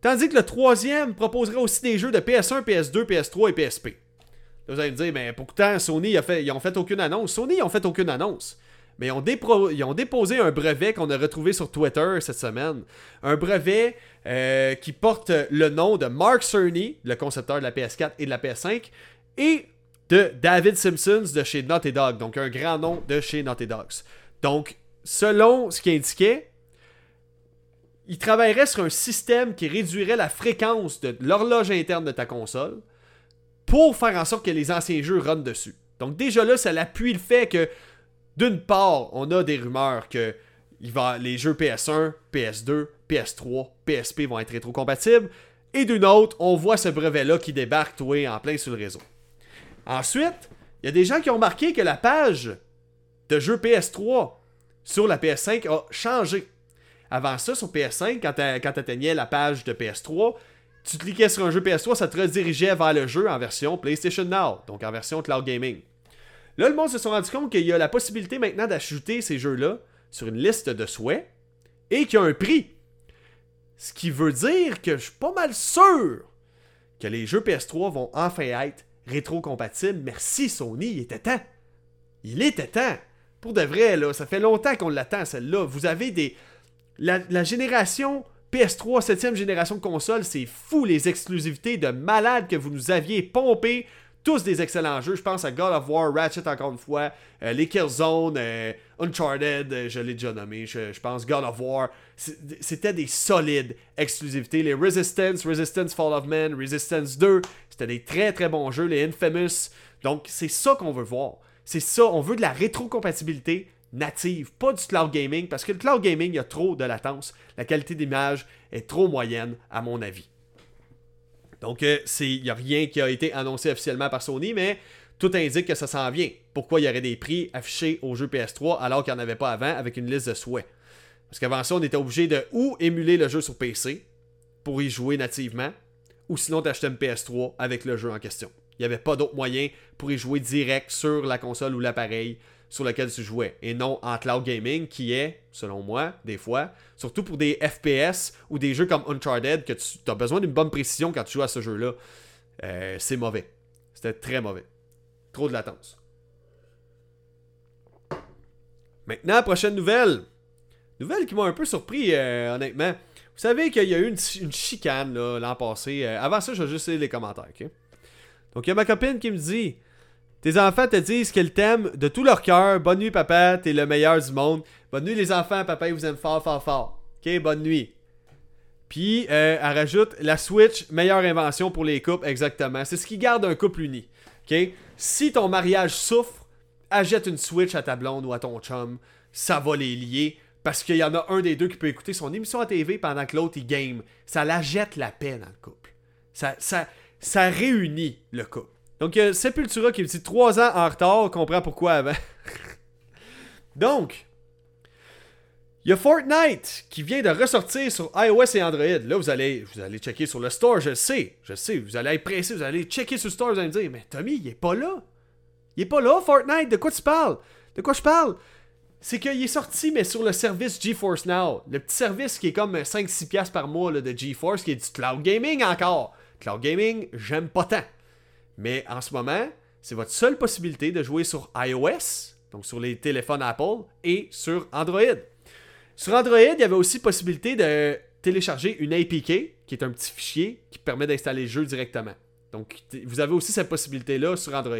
Tandis que le troisième proposerait aussi des jeux de PS1, PS2, PS3 et PSP vous allez me dire, mais pourtant, Sony, a fait, ils ont fait aucune annonce. Sony, ils ont fait aucune annonce. Mais ils ont, déposé un brevet qu'on a retrouvé sur Twitter cette semaine. Un brevet euh, qui porte le nom de Mark Cerny, le concepteur de la PS4 et de la PS5, et de David Simpsons de chez Naughty Dog, donc un grand nom de chez Naughty Dogs. Donc, selon ce qu'il indiquait, il travaillerait sur un système qui réduirait la fréquence de l'horloge interne de ta console pour faire en sorte que les anciens jeux runnent dessus. Donc déjà là, ça appuie le fait que, d'une part, on a des rumeurs que les jeux PS1, PS2, PS3, PSP vont être rétrocompatibles, et d'une autre, on voit ce brevet-là qui débarque, toi, en plein sur le réseau. Ensuite, il y a des gens qui ont marqué que la page de jeux PS3 sur la PS5 a changé. Avant ça, sur PS5, quand tu atteignais la page de PS3, tu cliquais sur un jeu PS3, ça te redirigeait vers le jeu en version PlayStation Now, donc en version cloud gaming. Là, le monde se sont rendu compte qu'il y a la possibilité maintenant d'ajouter ces jeux-là sur une liste de souhaits et qu'il y a un prix. Ce qui veut dire que je suis pas mal sûr que les jeux PS3 vont enfin être rétro-compatibles. Merci Sony, il était temps. Il était temps. Pour de vrai, là, ça fait longtemps qu'on l'attend, celle-là. Vous avez des. La, la génération PS3, 7ème génération de console, c'est fou les exclusivités de malades que vous nous aviez pompées. Tous des excellents jeux. Je pense à God of War, Ratchet encore une fois, euh, les Killzone, euh, Uncharted, euh, je l'ai déjà nommé. Je, pense God of War. C'était des solides exclusivités. Les Resistance, Resistance Fall of Man, Resistance 2, c'était des très très bons jeux. Les Infamous. Donc c'est ça qu'on veut voir. C'est ça, on veut de la rétrocompatibilité native, pas du cloud gaming, parce que le cloud gaming, il y a trop de latence. La qualité d'image est trop moyenne, à mon avis. Donc, euh, il n'y a rien qui a été annoncé officiellement par Sony, mais tout indique que ça s'en vient. Pourquoi il y aurait des prix affichés au jeu PS3 alors qu'il n'y en avait pas avant avec une liste de souhaits? Parce qu'avant ça, on était obligé de ou émuler le jeu sur PC pour y jouer nativement, ou sinon d'acheter une PS3 avec le jeu en question. Il n'y avait pas d'autre moyen pour y jouer direct sur la console ou l'appareil sur lequel tu jouais et non en cloud gaming qui est, selon moi, des fois, surtout pour des FPS ou des jeux comme Uncharted que tu as besoin d'une bonne précision quand tu joues à ce jeu-là. Euh, c'est mauvais. C'était très mauvais. Trop de latence. Maintenant, prochaine nouvelle. Nouvelle qui m'a un peu surpris, euh, honnêtement. Vous savez qu'il y a eu une, chicane l'an passé. Euh, avant ça, je vais juste lire les commentaires. Donc, il y a ma copine qui me dit tes enfants te disent qu'ils t'aiment de tout leur cœur. Bonne nuit, papa, t'es le meilleur du monde. Bonne nuit, les enfants, papa, ils vous aiment fort, fort, fort. Bonne nuit. Puis, euh, elle rajoute la Switch, meilleure invention pour les couples, exactement. C'est ce qui garde un couple uni. Ok? Si ton mariage souffre, achète une Switch à ta blonde ou à ton chum. Ça va les lier. Parce qu'il y en a un des deux qui peut écouter son émission à TV pendant que l'autre il game. Ça la jette la paix dans le couple. Ça, ça, ça réunit le couple. Donc, il Sepultura qui me dit 3 ans en retard, on comprend pourquoi avant. (laughs) Donc, il y a Fortnite qui vient de ressortir sur iOS et Android. Là, vous allez, vous allez checker sur le store, je sais, je sais. Vous allez être pressé, vous allez checker sur le store, vous allez me dire, mais Tommy, il est pas là. Il est pas là, Fortnite, de quoi tu parles? De quoi je parle? c'est qu'il est sorti, mais sur le service GeForce Now. Le petit service qui est comme 5-6$ par mois là, de GeForce, qui est du cloud gaming encore. Cloud gaming, j'aime pas tant. Mais en ce moment, c'est votre seule possibilité de jouer sur iOS, donc sur les téléphones Apple, et sur Android. Sur Android, il y avait aussi possibilité de télécharger une APK, qui est un petit fichier qui permet d'installer le jeu directement. Donc, vous avez aussi cette possibilité-là sur Android.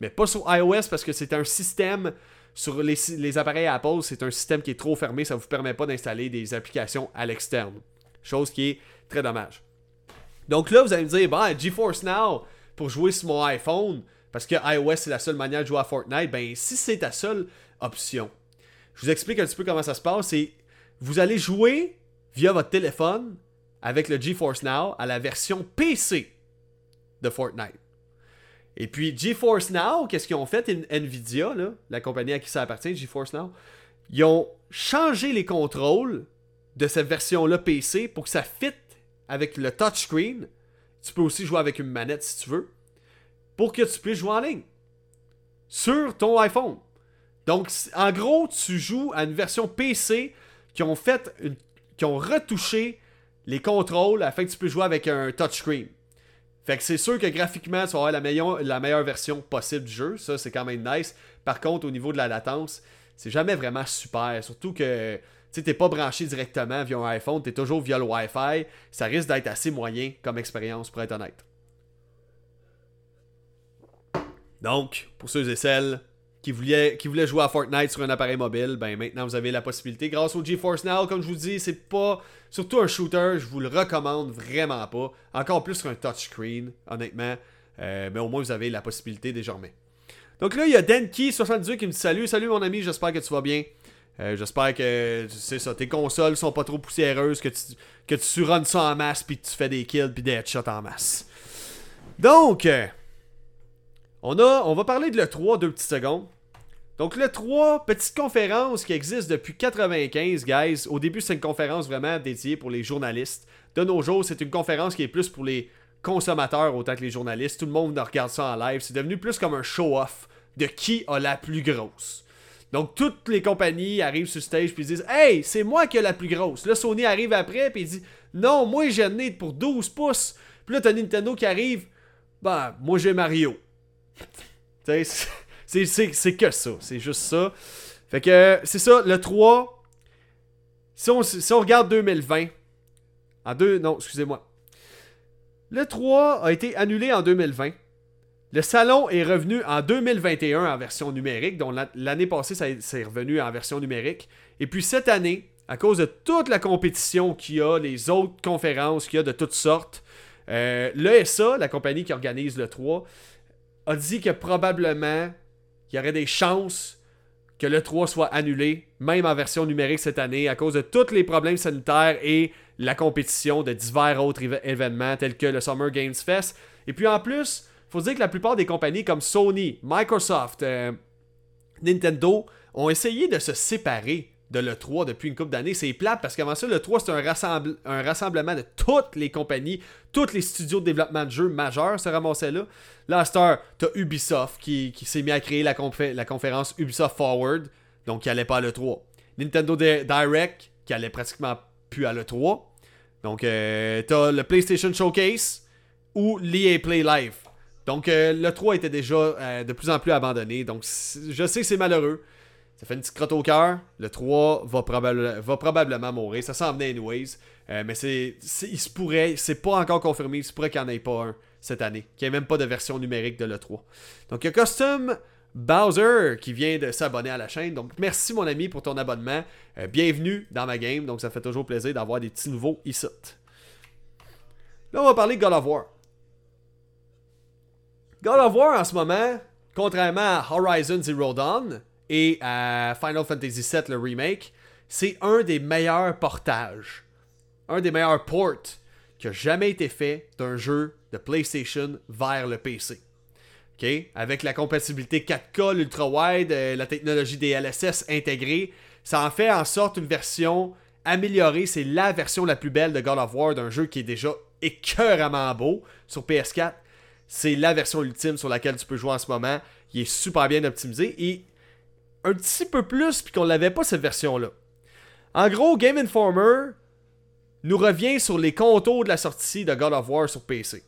Mais pas sur iOS parce que c'est un système sur les, appareils Apple, c'est un système qui est trop fermé, ça ne vous permet pas d'installer des applications à l'externe. Chose qui est très dommage. Donc là, vous allez me dire, bah, GeForce Now pour jouer sur mon iPhone, parce que iOS c'est la seule manière de jouer à Fortnite, ben si c'est ta seule option, je vous explique un petit peu comment ça se passe. C'est vous allez jouer via votre téléphone avec le GeForce Now à la version PC de Fortnite. Et puis GeForce Now, qu'est-ce qu'ils ont fait? Nvidia, la compagnie à qui ça appartient, GeForce Now, ils ont changé les contrôles de cette version-là PC pour que ça fitte avec le touchscreen. Tu peux aussi jouer avec une manette si tu veux. Pour que tu puisses jouer en ligne. Sur ton iPhone. Donc, en gros, tu joues à une version PC qui ont fait qui ont retouché les contrôles afin que tu puisses jouer avec un touchscreen. Fait que c'est sûr que graphiquement, tu vas avoir la la meilleure version possible du jeu. Ça, c'est quand même nice. Par contre, au niveau de la latence, c'est jamais vraiment super. Surtout que tu n'es pas branché directement via un iPhone, tu es toujours via le Wi-Fi. Ça risque d'être assez moyen comme expérience, pour être honnête. Donc, pour ceux et celles qui voulaient, jouer à Fortnite sur un appareil mobile, ben maintenant vous avez la possibilité. Grâce au GeForce Now, comme je vous dis, c'est pas. Surtout un shooter, je vous le recommande vraiment pas. Encore plus sur un touchscreen, honnêtement. Euh, mais au moins vous avez la possibilité désormais. Donc là, il y a Denki78 qui me dit Salut, salut mon ami, j'espère que tu vas bien. Euh, j'espère que c'est ça, tes consoles sont pas trop poussiéreuses, que tu, que tu ça en masse, puis tu fais des kills, puis des headshots en masse. Donc, euh, on, a, on va parler de l'E3 deux petites secondes. Donc l'E3, petite conférence qui existe depuis 95, guys. Au début, c'est une conférence vraiment dédiée pour les journalistes. De nos jours, c'est une conférence qui est plus pour les consommateurs autant que les journalistes. Tout le monde regarde ça en live. C'est devenu plus comme un show-off de qui a la plus grosse. Donc toutes les compagnies arrivent sur stage puis disent Hey, c'est moi qui ai la plus grosse. Là, Sony arrive après puis il dit Non, moi j'ai une pour 12 pouces. Puis là, t'as Nintendo qui arrive Ben, moi j'ai Mario. (laughs) c'est que ça. C'est juste ça. Fait que c'est ça, le 3. Si on, si on regarde 2020. En deux. Non, excusez-moi. Le 3 a été annulé en 2020. Le salon est revenu en 2021 en version numérique, donc l'année passée, ça c'est revenu en version numérique. Et puis cette année, à cause de toute la compétition qu'il y a, les autres conférences qu'il y a de toutes sortes, euh, l'ESA, la compagnie qui organise le 3, a dit que probablement il y aurait des chances que le 3 soit annulé, même en version numérique cette année, à cause de tous les problèmes sanitaires et la compétition de divers autres événements tels que le Summer Games Fest. Et puis en plus, faut dire que la plupart des compagnies comme Sony, Microsoft, euh, Nintendo ont essayé de se séparer de l'E3 depuis une couple d'années. C'est plate parce qu'avant ça, l'E3 c'est un, un, rassemblement de toutes les compagnies, tous les studios de développement de jeux majeurs se ramassaient là. Là, Star, t'as Ubisoft qui, s'est mis à créer la, la, conférence Ubisoft Forward, donc qui allait pas à l'E3. Nintendo Direct qui allait pratiquement plus à l'E3. Donc, euh, t'as le PlayStation Showcase ou l'EA Play Live. Donc, euh, l'E3 était déjà euh, de plus en plus abandonné. Donc, je sais que c'est malheureux. Ça fait une petite crotte au cœur. Le 3 va, probablement mourir. Ça s'en venait anyways. Euh, mais c'est, il se pourrait, c'est pas encore confirmé, il se pourrait qu'il n'y en ait pas un cette année. Qu'il n'y ait même pas de version numérique de l'E3. Donc il y a Custom Bowser qui vient de s'abonner à la chaîne. Donc merci mon ami pour ton abonnement. Bienvenue dans ma game. Donc ça fait toujours plaisir d'avoir des petits nouveaux ici. Là on va parler de God. God of War en ce moment, contrairement à Horizon Zero Dawn, et à Final Fantasy VII, le remake, c'est un des meilleurs portages, un des meilleurs ports qui a jamais été fait d'un jeu de PlayStation vers le PC. OK? Avec la compatibilité 4K, l'ultra-wide, euh, la technologie des LSS intégrée, ça en fait en sorte une version améliorée. C'est la version la plus belle de God of War d'un jeu qui est déjà écœuramment beau sur PS4. C'est la version ultime sur laquelle tu peux jouer en ce moment. Il est super bien optimisé et un petit peu plus puis qu'on l'avait pas cette version-là. En gros, Game Informer nous revient sur les contours de la sortie de God of War sur PC.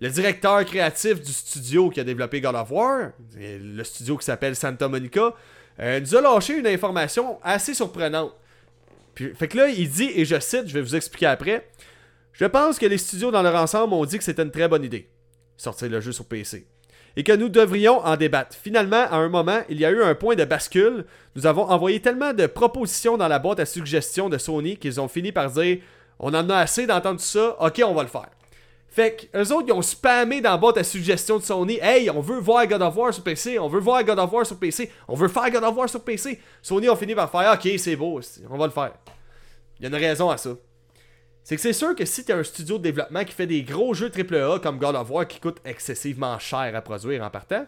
Le directeur créatif du studio qui a développé God of War, le studio qui s'appelle Santa Monica, euh, nous a lâché une information assez surprenante. Puis, fait que là, il dit, et je cite, je vais vous expliquer après, je pense que les studios dans leur ensemble ont dit que c'était une très bonne idée, sortir le jeu sur PC et que nous devrions en débattre. Finalement, à un moment, il y a eu un point de bascule. Nous avons envoyé tellement de propositions dans la boîte à suggestions de Sony qu'ils ont fini par dire on en a assez d'entendre ça, ok, on va le faire. Fait que eux autres, ils ont spammé dans la boîte à suggestions de Sony Hey, on veut voir God of War sur PC, on veut voir God of War sur PC, on veut faire God of War sur PC. Sony ont fini par faire Ok, c'est beau, on va le faire. Il y a une raison à ça c'est que c'est sûr que si tu as un studio de développement qui fait des gros jeux AAA comme God of War qui coûtent excessivement cher à produire en partant,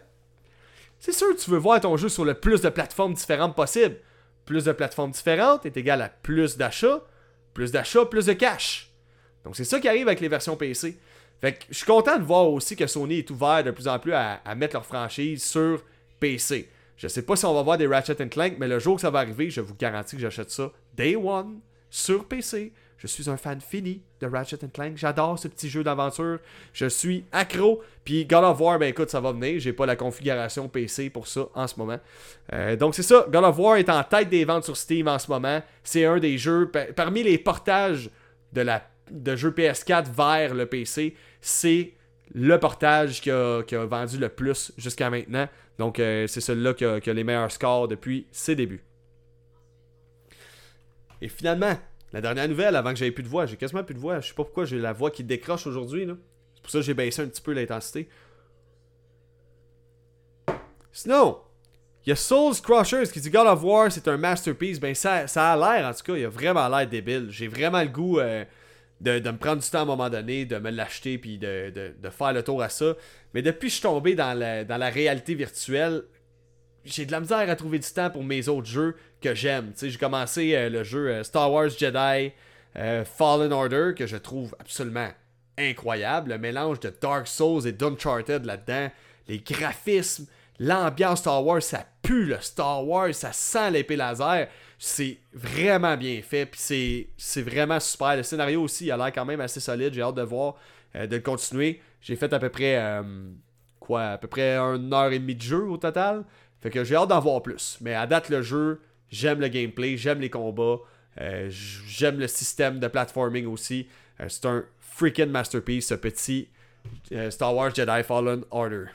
c'est sûr que tu veux voir ton jeu sur le plus de plateformes différentes possible. Plus de plateformes différentes est égal à plus d'achats, plus d'achats, plus de cash. Donc c'est ça qui arrive avec les versions PC. Fait que je suis content de voir aussi que Sony est ouvert de plus en plus à, à mettre leur franchise sur PC. Je sais pas si on va voir des Ratchet Clank, mais le jour que ça va arriver, je vous garantis que j'achète ça Day One sur PC je suis un fan fini de Ratchet Clank. J'adore ce petit jeu d'aventure. Je suis accro. Puis God of War, ben écoute, ça va venir. J'ai pas la configuration PC pour ça en ce moment. Euh, donc c'est ça. God of War est en tête des ventes sur Steam en ce moment. C'est un des jeux parmi les portages de la jeux PS4 vers le PC. C'est le portage qui a, vendu le plus jusqu'à maintenant. Donc euh, c'est celui-là qui a les meilleurs scores depuis ses débuts. Et finalement, la dernière nouvelle, avant que j'avais plus de voix, j'ai quasiment plus de voix. Je sais pas pourquoi j'ai la voix qui décroche aujourd'hui. C'est pour ça que j'ai baissé un petit peu l'intensité. Sinon, il y a Souls Crushers qui dit God of War, c'est un masterpiece. Ben, ça, ça a l'air, en tout cas, il a vraiment l'air débile. J'ai vraiment le goût euh, de, me prendre du temps à un moment donné, de me l'acheter, puis de, de, faire le tour à ça. Mais depuis que je suis tombé dans la, dans la réalité virtuelle, j'ai de la misère à trouver du temps pour mes autres jeux que j'aime. J'ai commencé euh, le jeu euh, Star Wars Jedi euh, Fallen Order que je trouve absolument incroyable. Le mélange de Dark Souls et d'Uncharted là-dedans. Les graphismes, l'ambiance Star Wars, ça pue le Star Wars, ça sent l'épée laser. C'est vraiment bien fait, puis c'est vraiment super. Le scénario aussi, il a l'air quand même assez solide. J'ai hâte de voir, de continuer. J'ai fait à peu près, quoi, à peu près une heure et demie de jeu au total. Fait que j'ai hâte d'en voir plus. Mais à date, le jeu, j'aime le gameplay, j'aime les combats, euh, j'aime le système de platforming aussi. Euh, c'est un freaking masterpiece, ce petit euh, Star Wars Jedi Fallen Order.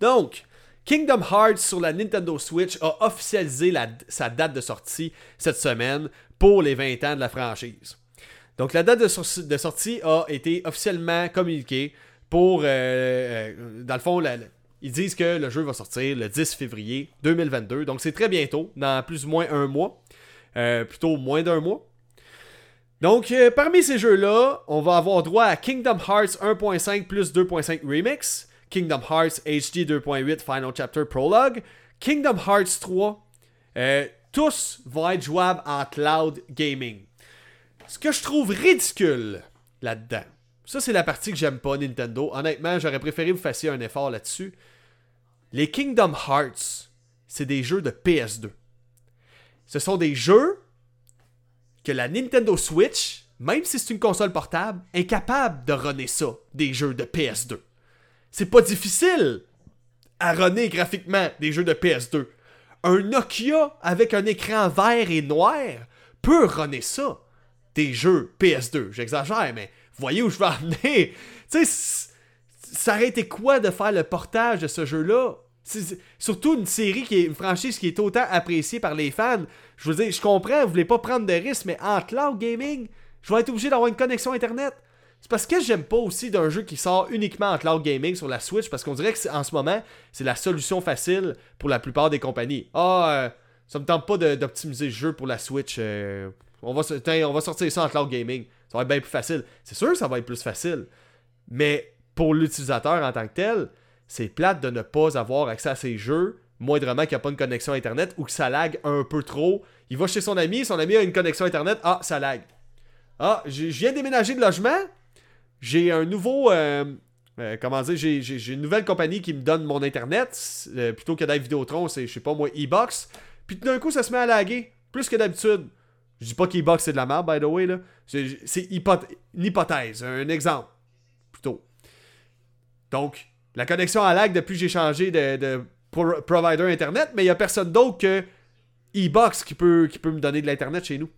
Donc, Kingdom Hearts sur la Nintendo Switch a officialisé sa date de sortie cette semaine pour les 20 ans de la franchise. Donc, la date de, sortie a été officiellement communiquée pour, dans le fond, la, ils disent que le jeu va sortir le 10 février 2022. Donc c'est très bientôt, dans plus ou moins un mois. Euh, plutôt moins d'un mois. Donc euh, parmi ces jeux-là, on va avoir droit à Kingdom Hearts 1.5 plus 2.5 Remix, Kingdom Hearts HD 2.8 Final Chapter Prologue, Kingdom Hearts 3. Euh, tous vont être jouables en cloud gaming. Ce que je trouve ridicule là-dedans, ça c'est la partie que j'aime pas Nintendo. Honnêtement, j'aurais préféré vous fassiez un effort là-dessus. Les Kingdom Hearts, c'est des jeux de PS2. Ce sont des jeux que la Nintendo Switch, même si c'est une console portable, est capable de runner ça, des jeux de PS2. C'est pas difficile à runner graphiquement des jeux de PS2. Un Nokia avec un écran vert et noir peut runner ça, des jeux PS2. J'exagère, mais voyez où je en venir. (laughs) Tu sais, ça aurait été quoi de faire le portage de ce jeu-là? Surtout une série qui est une franchise qui est autant appréciée par les fans. Je veux dire, je comprends, vous voulez pas prendre de risques, mais en cloud gaming, je vais être obligé d'avoir une connexion internet. C'est parce que j'aime pas aussi d'un jeu qui sort uniquement en cloud gaming sur la Switch, parce qu'on dirait que en ce moment, c'est la solution facile pour la plupart des compagnies. Ah, euh, ça me tente pas d'optimiser le jeu pour la Switch. Euh, on, va, on va sortir ça en cloud gaming. Ça va être bien plus facile. C'est sûr ça va être plus facile. Mais pour l'utilisateur en tant que tel, c'est plate de ne pas avoir accès à ces jeux, moindrement qu'il n'y a pas une connexion Internet ou que ça lag un peu trop. Il va chez son ami, son ami a une connexion Internet, ah, ça lag. Ah, je viens déménager de logement, j'ai un nouveau... Euh, euh, comment dire, j'ai une nouvelle compagnie qui me donne mon internet, euh, plutôt que d'être Vidéotron, c'est, je sais pas moi, e-box. Puis tout d'un coup, ça se met à laguer, plus que d'habitude. Je dis pas qu'e-box c'est de la merde, by the way, là. C'est une hypothèse, un exemple, plutôt. Donc, la connexion à lag depuis que j'ai changé de, provider internet, mais il y a personne d'autre que e-box qui peut, qui peut me donner de l'internet chez nous.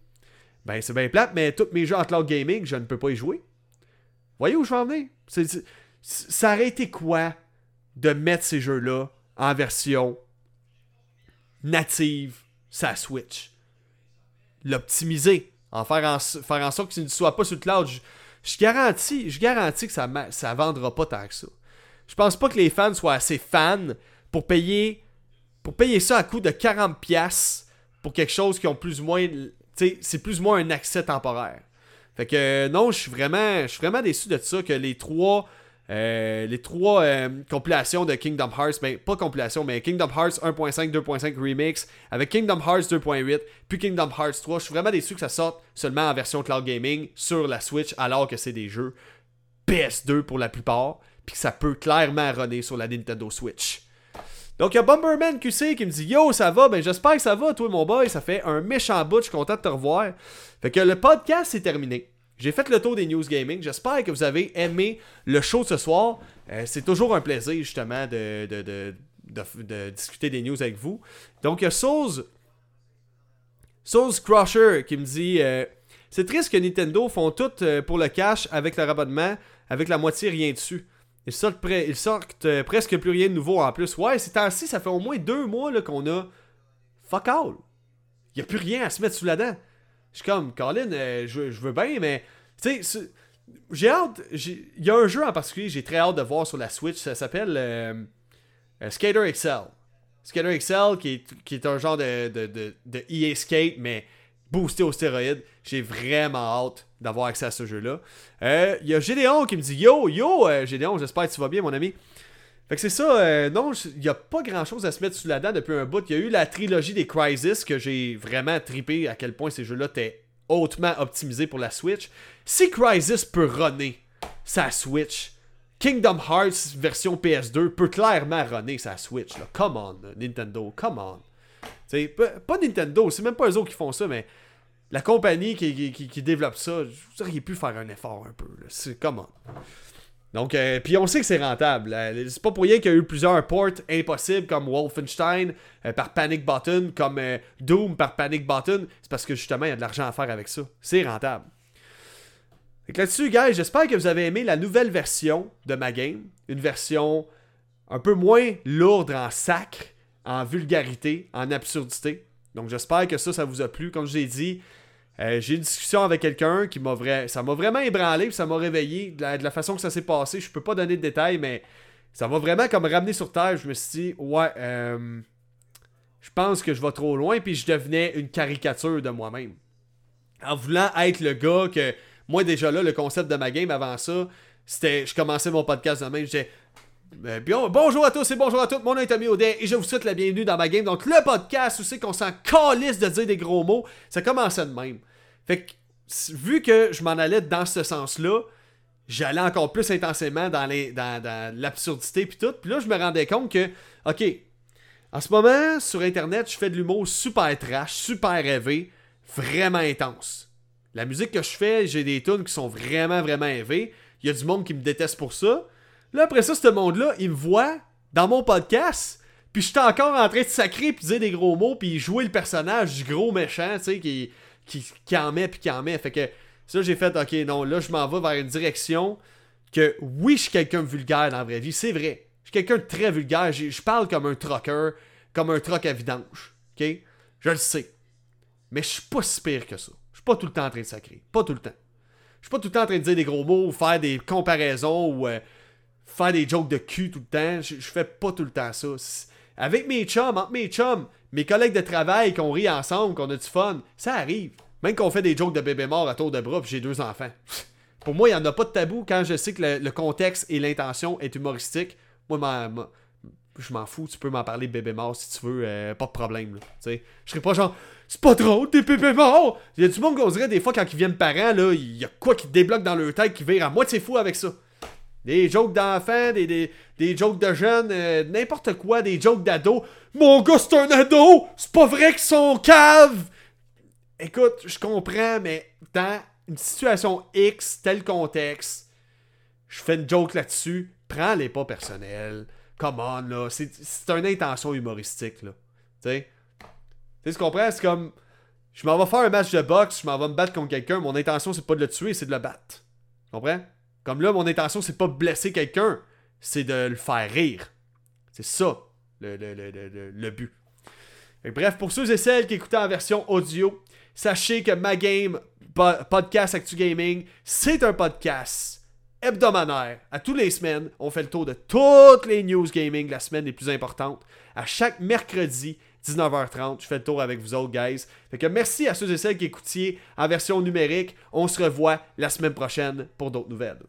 Ben, c'est bien plate, mais tous mes jeux en cloud gaming, je ne peux pas y jouer. Voyez où je vais en venir? ça aurait été quoi de mettre ces jeux-là en version native sa Switch? L'optimiser, en faire, en faire en sorte qu'il ne soit pas sur le cloud. Je, garantis, je garantis que ça ne vendra pas tant que ça. Je pense pas que les fans soient assez fans pour payer pour payer ça à coût de 40$ pour quelque chose qui ont plus ou moins c'est plus ou moins un accès temporaire. Fait que non, je suis vraiment, je suis vraiment déçu de ça que les trois, euh, les trois euh, compilations de Kingdom Hearts, ben pas compilation, mais Kingdom Hearts 1.5, 2.5 remix avec Kingdom Hearts 2.8 puis Kingdom Hearts 3. Je suis vraiment déçu que ça sorte seulement en version cloud gaming sur la Switch alors que c'est des jeux PS2 pour la plupart, puis que ça peut clairement runner sur la Nintendo Switch. Donc, il y a Bomberman QC qui me dit Yo, ça va? Ben, j'espère que ça va, toi, mon boy. Ça fait un méchant bout. Je suis content de te revoir. Fait que le podcast est terminé. J'ai fait le tour des news gaming. J'espère que vous avez aimé le show de ce soir. Euh, c'est toujours un plaisir, justement, de, de, discuter des news avec vous. Donc, il y a Souls, Souls Crusher qui me dit euh, C'est triste que Nintendo font tout euh, pour le cash avec leur abonnement, avec la moitié rien dessus. Ils sortent, euh, presque plus rien de nouveau en plus. Ouais, c'est ainsi, ça fait au moins deux mois qu'on a fuck all. Il a plus rien à se mettre sous la dent. Je suis comme, Colin, euh, je, veux bien, mais tu sais, j'ai hâte. Il y a un jeu en particulier, j'ai très hâte de voir sur la Switch. Ça s'appelle euh, Skater XL. Skater XL, qui est, un genre de, de, de EA Skate, mais boosté aux stéroïdes. J'ai vraiment hâte d'avoir accès à ce jeu-là. Il euh, y a Gédéon qui me dit Yo, yo, euh, Gédéon, j'espère que tu vas bien, mon ami. Fait que c'est ça, euh, non, il n'y a pas grand chose à se mettre sous la dent depuis un bout. Il y a eu la trilogie des Crisis que j'ai vraiment tripé à quel point ces jeux-là étaient hautement optimisés pour la Switch. Si Crisis peut runner sa Switch, Kingdom Hearts version PS2 peut clairement runner sa Switch. Come on, Nintendo, come on. T'sais, pas Nintendo, c'est même pas eux autres qui font ça, mais la compagnie qui, développe ça, vous auriez pu faire un effort un peu. C'est comment. Donc, euh, puis on sait que c'est rentable. C'est pas pour rien qu'il y a eu plusieurs ports impossibles comme Wolfenstein euh, par Panic Button, comme euh, Doom par Panic Button. C'est parce que justement, il y a de l'argent à faire avec ça. C'est rentable. Donc là-dessus, guys, j'espère que vous avez aimé la nouvelle version de ma game. Une version un peu moins lourde en sacre, en vulgarité, en absurdité. Donc j'espère que ça, ça vous a plu. Comme je l'ai dit, euh, j'ai une discussion avec quelqu'un qui m'a vrai... ça m'a vraiment ébranlé, puis ça m'a réveillé de la, façon que ça s'est passé. Je peux pas donner de détails, mais ça m'a vraiment comme ramené sur terre. Je me suis dit, ouais, euh, je pense que je vais trop loin, puis je devenais une caricature de moi-même. En voulant être le gars que, moi déjà là, le concept de ma game avant ça, c'était, je commençais mon podcast de même, je disais, ben, bonjour à tous et bonjour à toutes, mon nom est Tommy Audet et je vous souhaite la bienvenue dans ma game. Donc le podcast où c'est qu'on s'en calisse de dire des gros mots, ça commençait de même. Fait que vu que je m'en allais dans ce sens-là, j'allais encore plus intensément dans l'absurdité puis tout. Puis là, je me rendais compte que, ok, en ce moment, sur Internet, je fais de l'humour super trash, super rêvé, vraiment intense. La musique que je fais, j'ai des tunes qui sont vraiment, vraiment élevées. Il y a du monde qui me déteste pour ça. Là, après ça, ce monde-là, il me voit dans mon podcast. Puis j'étais encore en train de sacrer puis dire des gros mots puis jouer le personnage du gros méchant, tu sais, qui, qui, en met puis qui en. Fait que ça, j'ai fait, ok, non, là, je m'en vais vers une direction que oui, je suis quelqu'un de vulgaire dans la vraie vie, c'est vrai. Je suis quelqu'un de très vulgaire. Je parle comme un trucker, comme un truck à vidange. Ok? Je le sais. Mais je suis pas si pire que ça. Je suis pas tout le temps en train de sacrer. Pas tout le temps. Je suis pas tout le temps en train de dire des gros mots ou faire des comparaisons ou. Euh, faire des jokes de cul tout le temps. Je, fais pas tout le temps ça. Avec mes chums, entre mes chums, mes collègues de travail, qu'on rit ensemble, qu'on a du fun, ça arrive. Même qu'on fait des jokes de bébé mort à tour de bras, puis j'ai deux enfants. (laughs) Pour moi, il n'y en a pas de tabou quand je sais que le, contexte et l'intention est humoristique. Moi, je m'en fous, tu peux m'en parler bébé mort si tu veux, euh, pas de problème. Je serais pas genre, c'est pas drôle, des bébés morts! Il y a du monde qu'on dirait des fois quand ils viennent parents, là, il y a quoi qui débloque dans leur tête qui vire à moitié fou avec ça? Des jokes d'enfants, des, des, jokes de jeunes, euh, n'importe quoi, des jokes d'ados. Mon gars, c'est un ado! C'est pas vrai qu'ils sont cave! Écoute, je comprends, mais dans une situation X, tel contexte, je fais une joke là-dessus, prends-les pas personnels. Come on, là. C'est une intention humoristique, là. Tu sais? Tu sais, tu comprends? C'est comme. Je m'en vais faire un match de boxe, je m'en vais me battre contre quelqu'un. Mon intention, c'est pas de le tuer, c'est de le battre. Tu comprends? Comme là, mon intention, c'est pas de blesser quelqu'un, c'est de le faire rire. C'est ça, le, but. Bref, pour ceux et celles qui écoutent en version audio, sachez que ma game po- podcast Actu Gaming, c'est un podcast hebdomadaire. À tous les semaines, on fait le tour de toutes les news gaming la semaine les plus importantes. À chaque mercredi, 19h30, je fais le tour avec vous autres, guys. Fait que merci à ceux et celles qui écoutiez en version numérique. On se revoit la semaine prochaine pour d'autres nouvelles.